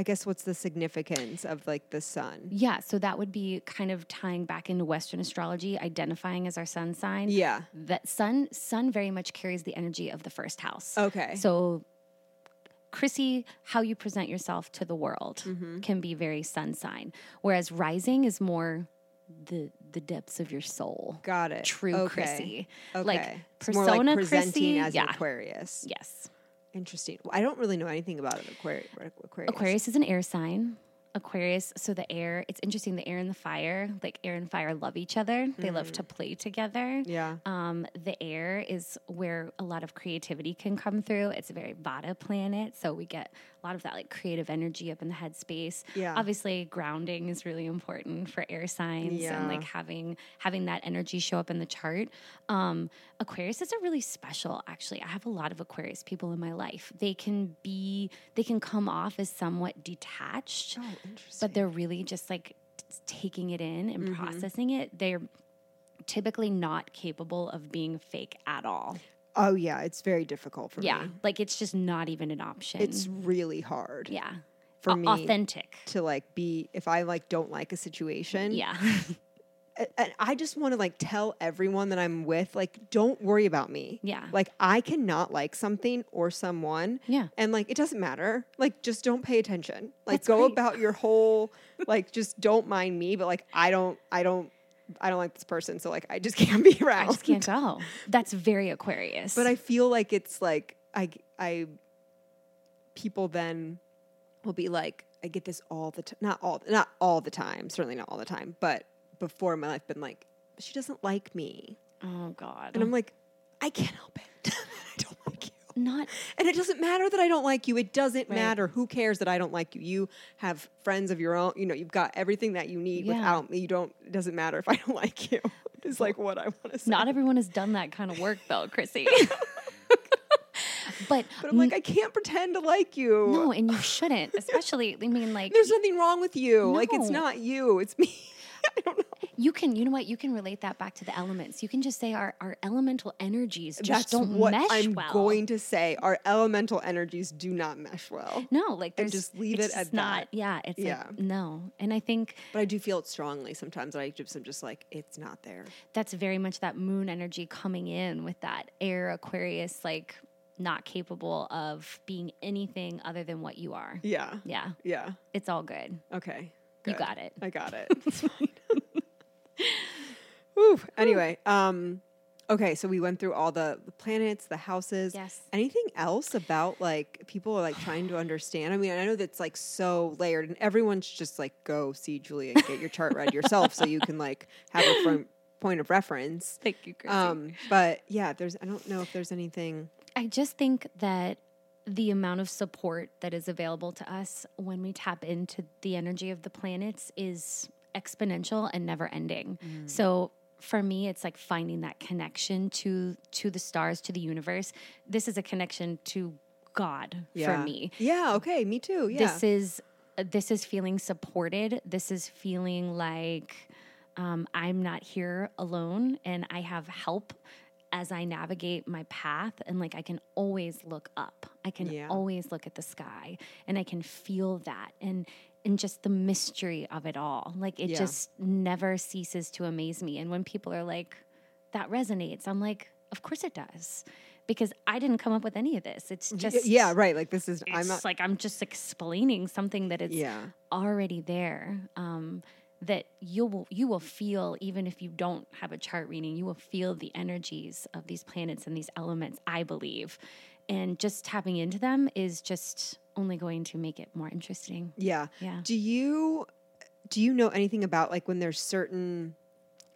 I guess what's the significance of like the Sun? Yeah, so that would be kind of tying back into Western astrology, identifying as our sun sign. Yeah. That sun sun very much carries the energy of the first house. Okay. So Chrissy, how you present yourself to the world Mm-hmm. can be very sun sign. Whereas rising is more the the depths of your soul. Got it. True okay. Chrissy. Okay. Like persona like presenting Chrissy. as yeah. Aquarius. Yes. Interesting. Well, I don't really know anything about an Aquarius. Aquarius. Aquarius is an air sign. Aquarius, so the air, it's interesting. The air and the fire, like air and fire love each other. They love to play together. Yeah. Um, the air is where a lot of creativity can come through. It's a very Vata planet, so we get a lot of that like creative energy up in the headspace. Yeah. Obviously, grounding is really important for air signs Yeah. and like having having that energy show up in the chart. Um, Aquarius is a really special. Actually, I have a lot of Aquarius people in my life. They can be, they can come off as somewhat detached Oh, but they're really just like taking it in and Mm-hmm. processing it. They're typically not capable of being fake at all. Oh yeah, it's very difficult for Yeah, me. Yeah, like it's just not even an option. It's really hard yeah, for Au- me authentic. to like be if I like don't like a situation. Yeah, and I just want to like tell everyone that I'm with, like, don't worry about me. Yeah. Like, I cannot like something or someone. Yeah. And like, it doesn't matter. Like, just don't pay attention. Like, That's go great. about your whole, like, just don't mind me. But like, I don't, I don't, I don't like this person. So like, I just can't be around. I just can't go. That's very Aquarius. But I feel like it's like, I, I, people then will be like, I get this all the time. Not all, not all the time. Certainly not all the time. But before in my life, been like, she doesn't like me. oh God, And I'm like, I can't help it. I don't like you. Not And it doesn't matter that I don't like you. It doesn't Right. matter. Who cares that I don't like you? You have friends of your own. You know, you've got everything that you need Yeah. without me. You don't, it doesn't matter if I don't like you. It's like what I want to say. not everyone has done that kind of work though, Chrissy. but but I'm like, I can't pretend to like you. no, and you shouldn't. Especially, I mean, like There's nothing wrong with you. Like, it's not you. It's me. I don't know. You can, you know what? You can relate that back to the elements. You can just say our, our elemental energies just That's don't what mesh I'm well. going to say. Our elemental energies do not mesh well. no, like there's just leave it's it at not. that. Yeah, it's Yeah. like no, and I think But I do feel it strongly sometimes. I just, I'm just like, it's not there. that's very much that moon energy coming in with that air Aquarius, like not capable of being anything other than what you are. Yeah. Yeah, Yeah. it's all good. Okay. You got it. I got it. Whew. Anyway, um, okay, so we went through all the, the planets, the houses. Yes. Anything else about like people are like trying to understand? I mean, I know that's like so layered, and everyone's just like go see Julia and get your chart read yourself, so you can like have a front point of reference. Thank you, Chrissy. Um, but yeah, there's I don't know if there's anything. I just think that the amount of support that is available to us when we tap into the energy of the planets is exponential and never ending. Mm. So for me it's like finding that connection to to the stars to the universe. This is a connection to God Yeah. for me. Yeah. Okay. Me too. Yeah. This is uh, this is feeling supported. This is feeling like um, I'm not here alone and I have help as I navigate my path and like I can always look up. I can Yeah. always look at the sky and I can feel that and and just the mystery of it all. Like it Yeah. just never ceases to amaze me. And when people are like that resonates, I'm like, of course it does. Because I didn't come up with any of this. It's just yeah, right. Like this is It's I'm not like I'm just explaining something that is Yeah. already there. Um, that you will you will feel even if you don't have a chart reading, you will feel the energies of these planets and these elements. I believe, and just tapping into them is just only going to make it more interesting. Yeah. Yeah. Do you do you know anything about like when there's certain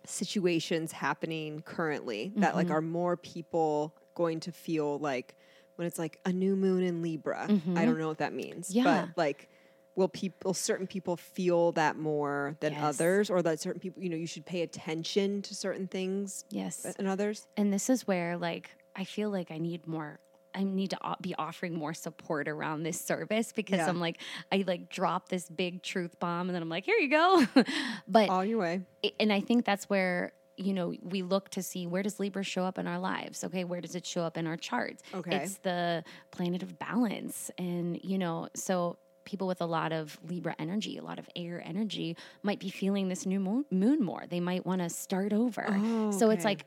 situations happening currently that like Mm-hmm. are more people going to feel like when it's like a new moon in Libra? I don't know what that means. Mm-hmm. Yeah. But like will people certain people feel that more than Yes. others or that certain people you know you should pay attention to certain things Yes, and others? and this is where like I feel like I need more. I need to uh, be offering more support around this service because Yeah. I'm like I like drop this big truth bomb and then I'm like here you go, but all your way. And I think that's where you know we look to see where does Libra show up in our lives. Okay, where does it show up in our charts? Okay. it's the planet of balance, and you know so. People with a lot of Libra energy, a lot of air energy, might be feeling this new moon, moon more. They might want to start over. Oh, So it's like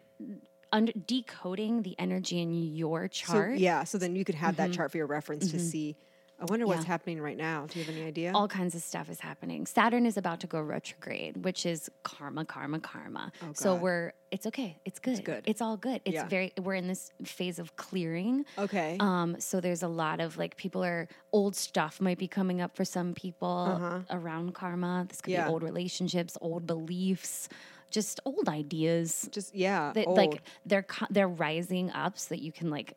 under, decoding the energy in your chart. So yeah, so then you could have that chart for your reference to see I wonder what's Mm-hmm. Yeah. happening right now. Do you have any idea? all kinds of stuff is happening. Saturn is about to go retrograde, which is karma, karma, karma. so Oh, God. we're it's okay. It's good. good. It's all good. It's Yeah. very we're in this phase of clearing. okay. Um, so there's a lot of like people are old stuff might be coming up for some people around karma. This could Uh-huh. Yeah. be old relationships, old beliefs, just old ideas Just yeah, that old. like they're they're rising up so that you can like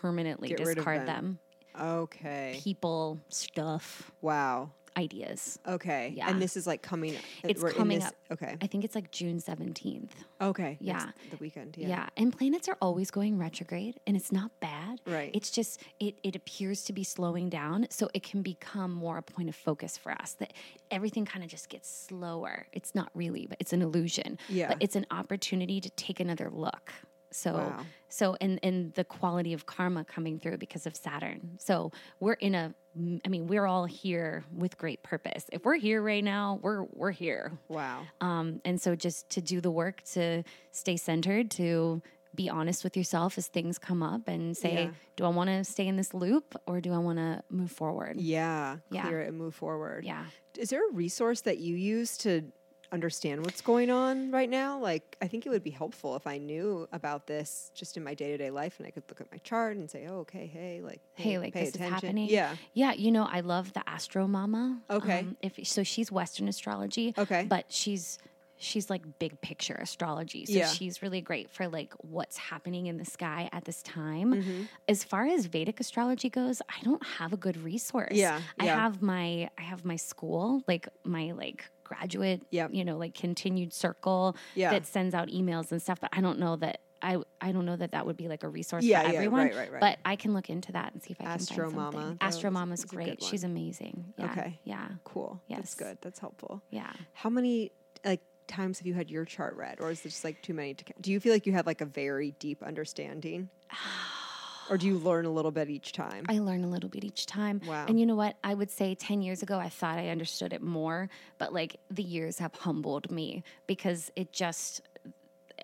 permanently Get discard them. them. okay. People, stuff, Wow. Ideas. Okay. Yeah. And this is like coming. Uh, it's we're coming this- up. Okay. I think it's like June 17th. Okay. Yeah. the weekend. Yeah. Yeah. And planets are always going retrograde and it's not bad. Right. It's just it it appears to be slowing down so it can become more a point of focus for us that everything kind of just gets slower. It's not really, but it's an illusion. Yeah. But it's an opportunity to take another look. So Wow. so and and the quality of karma coming through because of Saturn. So we're in a I mean, we're all here with great purpose. If we're here right now, we're we're here. Wow. Um, and so just to do the work to stay centered, to be honest with yourself as things come up and say, Yeah. do I want to stay in this loop or do I want to move forward? Yeah. Yeah. Clear it and move forward. Yeah. Is there a resource that you use to understand what's going on right now? Like, I think it would be helpful if I knew about this just in my day to day life, and I could look at my chart and say, "Oh, okay, hey, like, Hey, like pay this attention." is happening. Yeah. Yeah. You know, I love the Astro Mama. Okay. Um, if so, she's Western astrology. Okay. But she's she's like big picture astrology. So Yeah. she's really great for like what's happening in the sky at this time. Mm-hmm. As far as Vedic astrology goes, I don't have a good resource. Yeah, I yeah. have my I have my school, like my like graduate, Yep. you know, like continued circle Yeah. that sends out emails and stuff, but I don't know that I, I don't know that that would be like a resource Yeah, for yeah, everyone. right, right, right. But I can look into that and see if I can Astro find Mama, something. Astro Mama's great. She's amazing. Yeah. Okay. Yeah. Cool. That's Yes. good. That's helpful. Yeah. How many like times have you had your chart read, or is it just like too many to? count? Do you feel like you have like a very deep understanding, or do you learn a little bit each time? I learn a little bit each time. Wow. And you know what? I would say 10 years ago, I thought I understood it more, but like the years have humbled me because it just,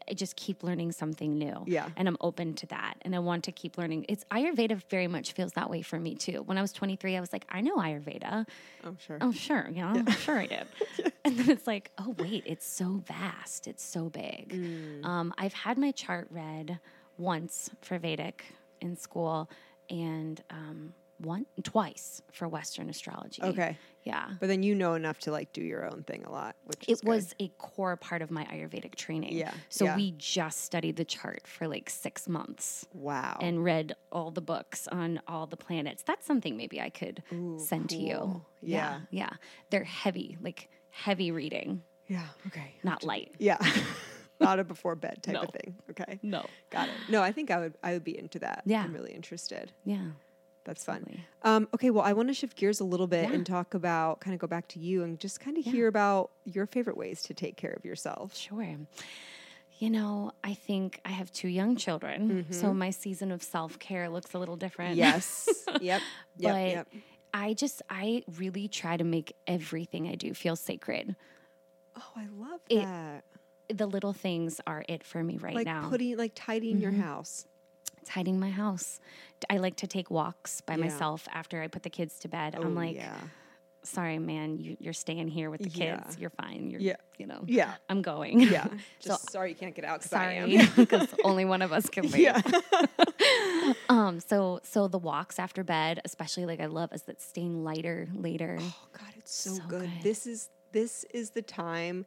I just keep learning something new. Yeah. And I'm open to that. And I want to keep learning. It's Ayurveda very much feels that way for me too. When I was 23, I was like, I know Ayurveda. oh, sure. Oh, sure. Yeah, I'm sure I did. and then it's like, oh, wait, it's so vast. It's so big. Mm. Um, I've had my chart read once for Vedic in school and um, one, twice for Western astrology. Okay. Yeah. But then you know enough to like do your own thing a lot, which It good. was a core part of my Ayurvedic training. Yeah, So yeah. we just studied the chart for like six months wow. and read all the books on all the planets. That's something maybe I could send to you. cool. Yeah. Yeah. They're heavy, like heavy reading, yeah. Okay. not light. Yeah. Not a before bed type No. of thing. Okay. No. Got it. No, I think I would I would be into that. Yeah. I'm really interested. Yeah. That's fun. Um, okay, well, I want to shift gears a little bit Yeah. and talk about kind of go back to you and just kind of hear about your favorite ways to take care of yourself. Sure. You know, I think I have two young children, so my season of self care looks a little different. Yes. yep. Yep. but yep. I just, I really try to make everything I do feel sacred. Oh, I love it- that. The little things are it for me right now. like now. putting, like tidying your house. Tidying my house. I like to take walks by Yeah. myself after I put the kids to bed. Oh, I'm like, yeah. sorry, man, you, you're staying here with the kids. Yeah. You're fine. You're, Yeah. you know, Yeah. I'm going. Yeah. So- Just sorry you can't get out because I sorry, am. because only one of us can leave. yeah. Um. So, so the walks after bed, especially like I love, is that staying lighter later. Oh God, it's so, So good. good. This is this is the time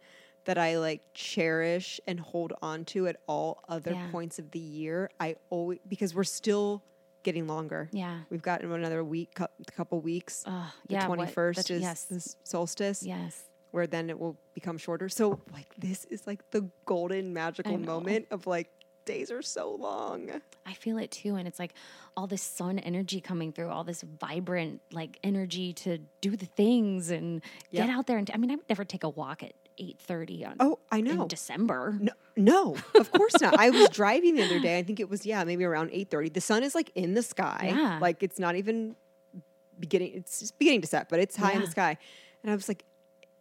that I like cherish and hold on to at all other Yeah. points of the year. I always because we're still getting longer. Yeah. We've got another week, couple weeks. Oh, the yeah. twenty first is yes. this solstice, Yes. where then it will become shorter. So like this is like the golden magical moment of like days are so long. I feel it too. And it's like all this sun energy coming through, all this vibrant like energy to do the things and get out there. And I mean, I would never take a walk at 8.30 on Oh, I know. in December. No, no, of course not. I was driving the other day. I think it was yeah, maybe around eight thirty. The sun is like in the sky. Yeah. Like it's not even beginning. It's just beginning to set, but it's high in the sky. And I was like,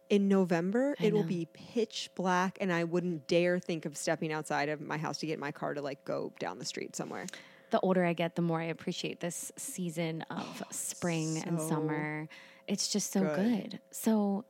in November, I it will be pitch black, and I wouldn't dare think of stepping outside of my house to get my car to like go down the street somewhere. The older I get, the more I appreciate this season of spring and summer. It's just so good. good. So,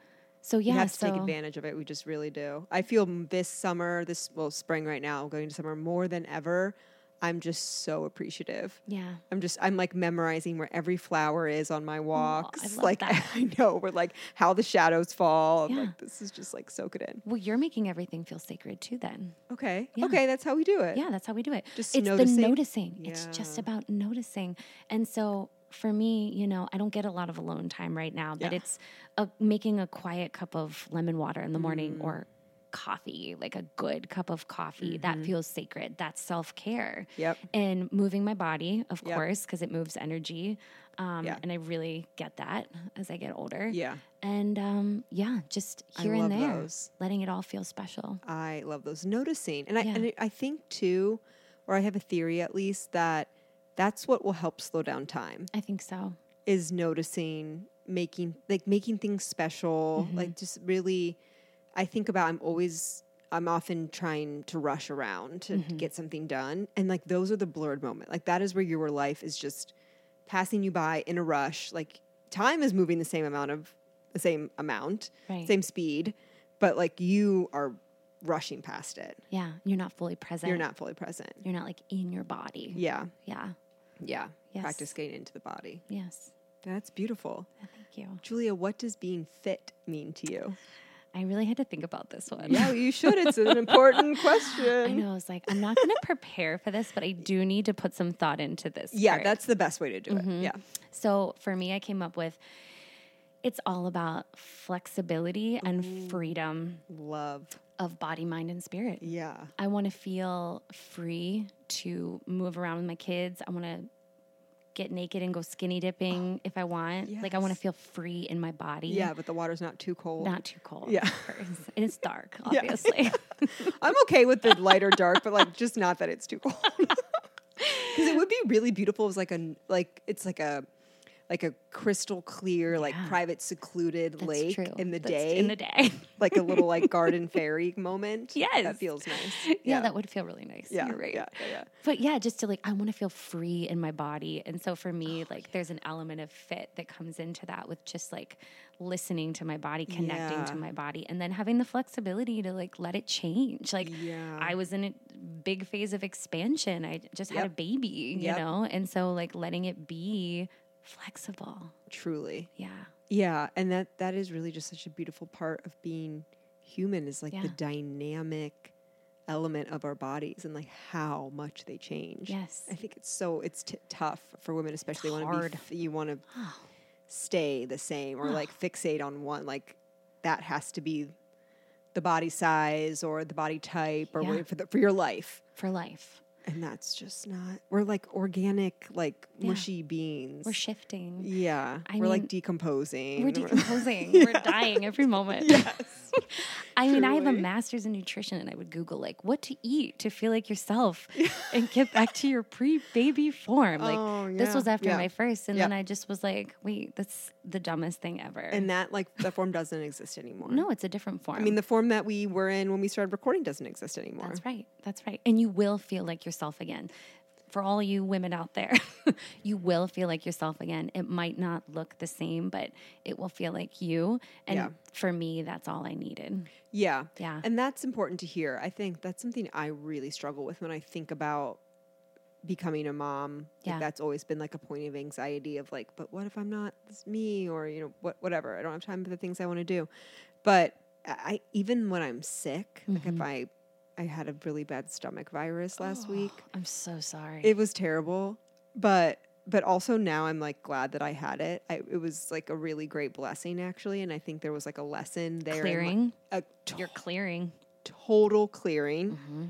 so yeah. we have to so take advantage of it. We just really do. I feel this summer, this well, spring right now, going to summer more than ever. I'm just so appreciative. yeah. I'm just I'm like memorizing where every flower is on my walks. love like that. I know where like how the shadows fall. Yeah. like this is just like soak it in. Well, you're making everything feel sacred too. Then. Okay. Yeah. Okay, that's how we do it. Yeah, that's how we do it. Just it's noticing. the noticing. It's just about noticing. And so for me, you know, I don't get a lot of alone time right now, but Yeah. it's a, making a quiet cup of lemon water in the morning Mm. or coffee, like a good cup of coffee. That feels sacred. That's self care. Mm-hmm. Yep. And moving my body, of Yep. course, because it moves energy. Um, Yeah. And I really get that as I get older. Yeah. And um, yeah, just here and there, those. letting it all feel special. I love those noticing. And I and I think too, or I have a theory at least that that's what will help slow down time I think so. is noticing making like making things special Mm-hmm. like just really i think about i'm always i'm often trying to rush around to Mm-hmm. get something done and like those are the blurred moment like that is where your life is just passing you by in a rush like time is moving the same amount of the same amount Right. same speed but like you are rushing past it Yeah. You're not fully present. you're not fully present You're not like in your body. yeah Yeah. Yeah Yes. practice getting into the body Yes. that's beautiful Thank you. julia what does being fit mean to you I really had to think about this one. Yeah, you should. It's an important question. I know. I was like, I'm not going to prepare for this, but I do need to put some thought into this. Yeah, part. that's the best way to do Mm-hmm. it. Yeah. So for me, I came up with it's all about flexibility and freedom Love. Of body, mind, and spirit. Yeah. I want to feel free to move around with my kids. I want to get naked and go skinny dipping if I want. Like I want to feel free in my body. Yeah, but the water's not too cold. Not too cold. Yeah. And it's dark, Yeah. obviously. I'm okay with the lighter dark, but like just not that it's too cold. Because it would be really beautiful. It was like a like it's like a like a crystal clear, like private secluded That's lake true. in the That's day. In the day. like a little like garden fairy moment. Yes. That feels nice. yeah. that would feel really nice. yeah. You're right. Yeah, yeah, yeah. But yeah, just to like, I want to feel free in my body. And so for me, Oh, like, there's an element of fit that comes into that with just like listening to my body, connecting Yeah. to my body, and then having the flexibility to like let it change. Like, Yeah. I was in a big phase of expansion. I just had a baby, you Yep. know? And so, like, letting it be flexible. Truly. Yeah. Yeah, and that that is really just such a beautiful part of being human is like the dynamic element of our bodies and like how much they change. Yes. I think it's so it's t- tough for women, especially want to hard. be f- you want to stay the same or like fixate on one like that has to be the body size or the body type or Yeah. for the, for your life. For life. And that's just not. We're like organic, like Yeah. mushy beans. We're shifting. yeah, I we're mean, like decomposing. We're decomposing. We're dying every moment. yes. I mean, I have a master's in nutrition, and I would Google like what to eat to feel like yourself and get back to your pre-baby form. Like Oh, this was after Yeah. my first, and Yeah. then I just was like, wait, that's the dumbest thing ever. And that like that form doesn't exist anymore. no, it's a different form. I mean the form that we were in when we started recording doesn't exist anymore. That's right. That's right. And you will feel like yourself again. For all you women out there, you will feel like yourself again. It might not look the same, but it will feel like you. And Yeah. for me, that's all I needed. Yeah. Yeah. And that's important to hear. I think that's something I really struggle with when I think about becoming a mom. Yeah. Like that's always been like a point of anxiety of like, but what if I'm not this me or, you know, what whatever. I don't have time for the things I want to do. But I even when I'm sick, like Mm-hmm. if I I had a really bad stomach virus last week. I'm so sorry. It was terrible, but but also now I'm like glad that I had it. I, it was like a really great blessing actually, and I think there was like a lesson there. in, like, clearing. a You're clearing. total clearing, Mm-hmm.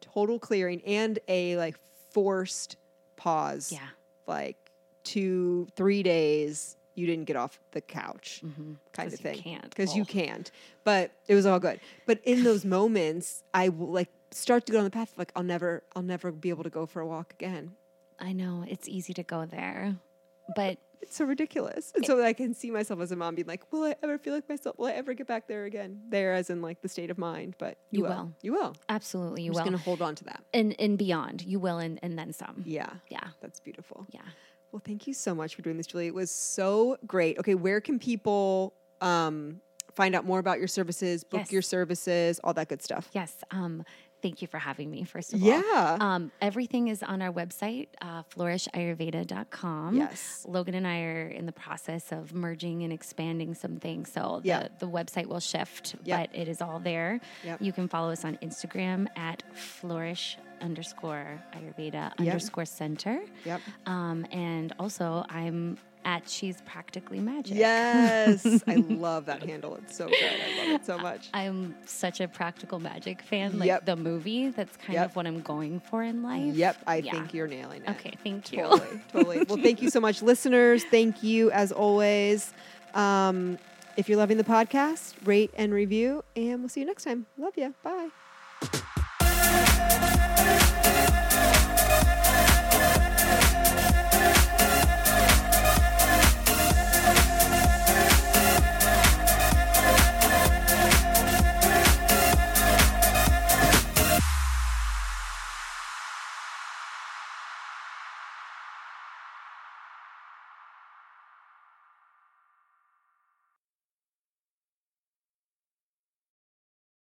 total clearing, and a like forced pause. Yeah. like two, three days. You didn't get off the couch, Mm-hmm. kind of you thing, can't. because you Oh. can't. But it was all good. But in those moments, I will like start to go on the path of like I'll never, I'll never be able to go for a walk again. I know it's easy to go there, but It's so ridiculous. And so I can see myself as a mom being like, will I ever feel like myself? Will I ever get back there again? There, as in like the state of mind. But you, You will. will. You will. absolutely you I'm just going to hold on to that. and and beyond, you will, and, and then some. Yeah. Yeah. That's beautiful. Yeah. Well, thank you so much for doing this, Julie. It was so great. Okay, where can people um, find out more about your services, book Yes. your services, all that good stuff? Yes. Um, thank you for having me, first of all. Yeah. Um, everything is on our website, uh, flourishayurveda.com. Yes. Logan and I are in the process of merging and expanding some things. So Yeah. the, the website will shift, Yep. but it is all there. Yep. You can follow us on Instagram at flourish underscore Ayurveda underscore center. Yep. Um, and also, I'm at She's Practically Magic. Yes. I love that handle. It's so good. I love it so much. I'm such a practical magic fan, like Yep. the movie. That's kind Yep. of what I'm going for in life. Yep. I Yeah. think you're nailing it. Okay, thank you. Totally. Totally. Well, thank you so much, listeners. Thank you as always. Um, if you're loving the podcast, rate and review, and we'll see you next time. Love you. Bye.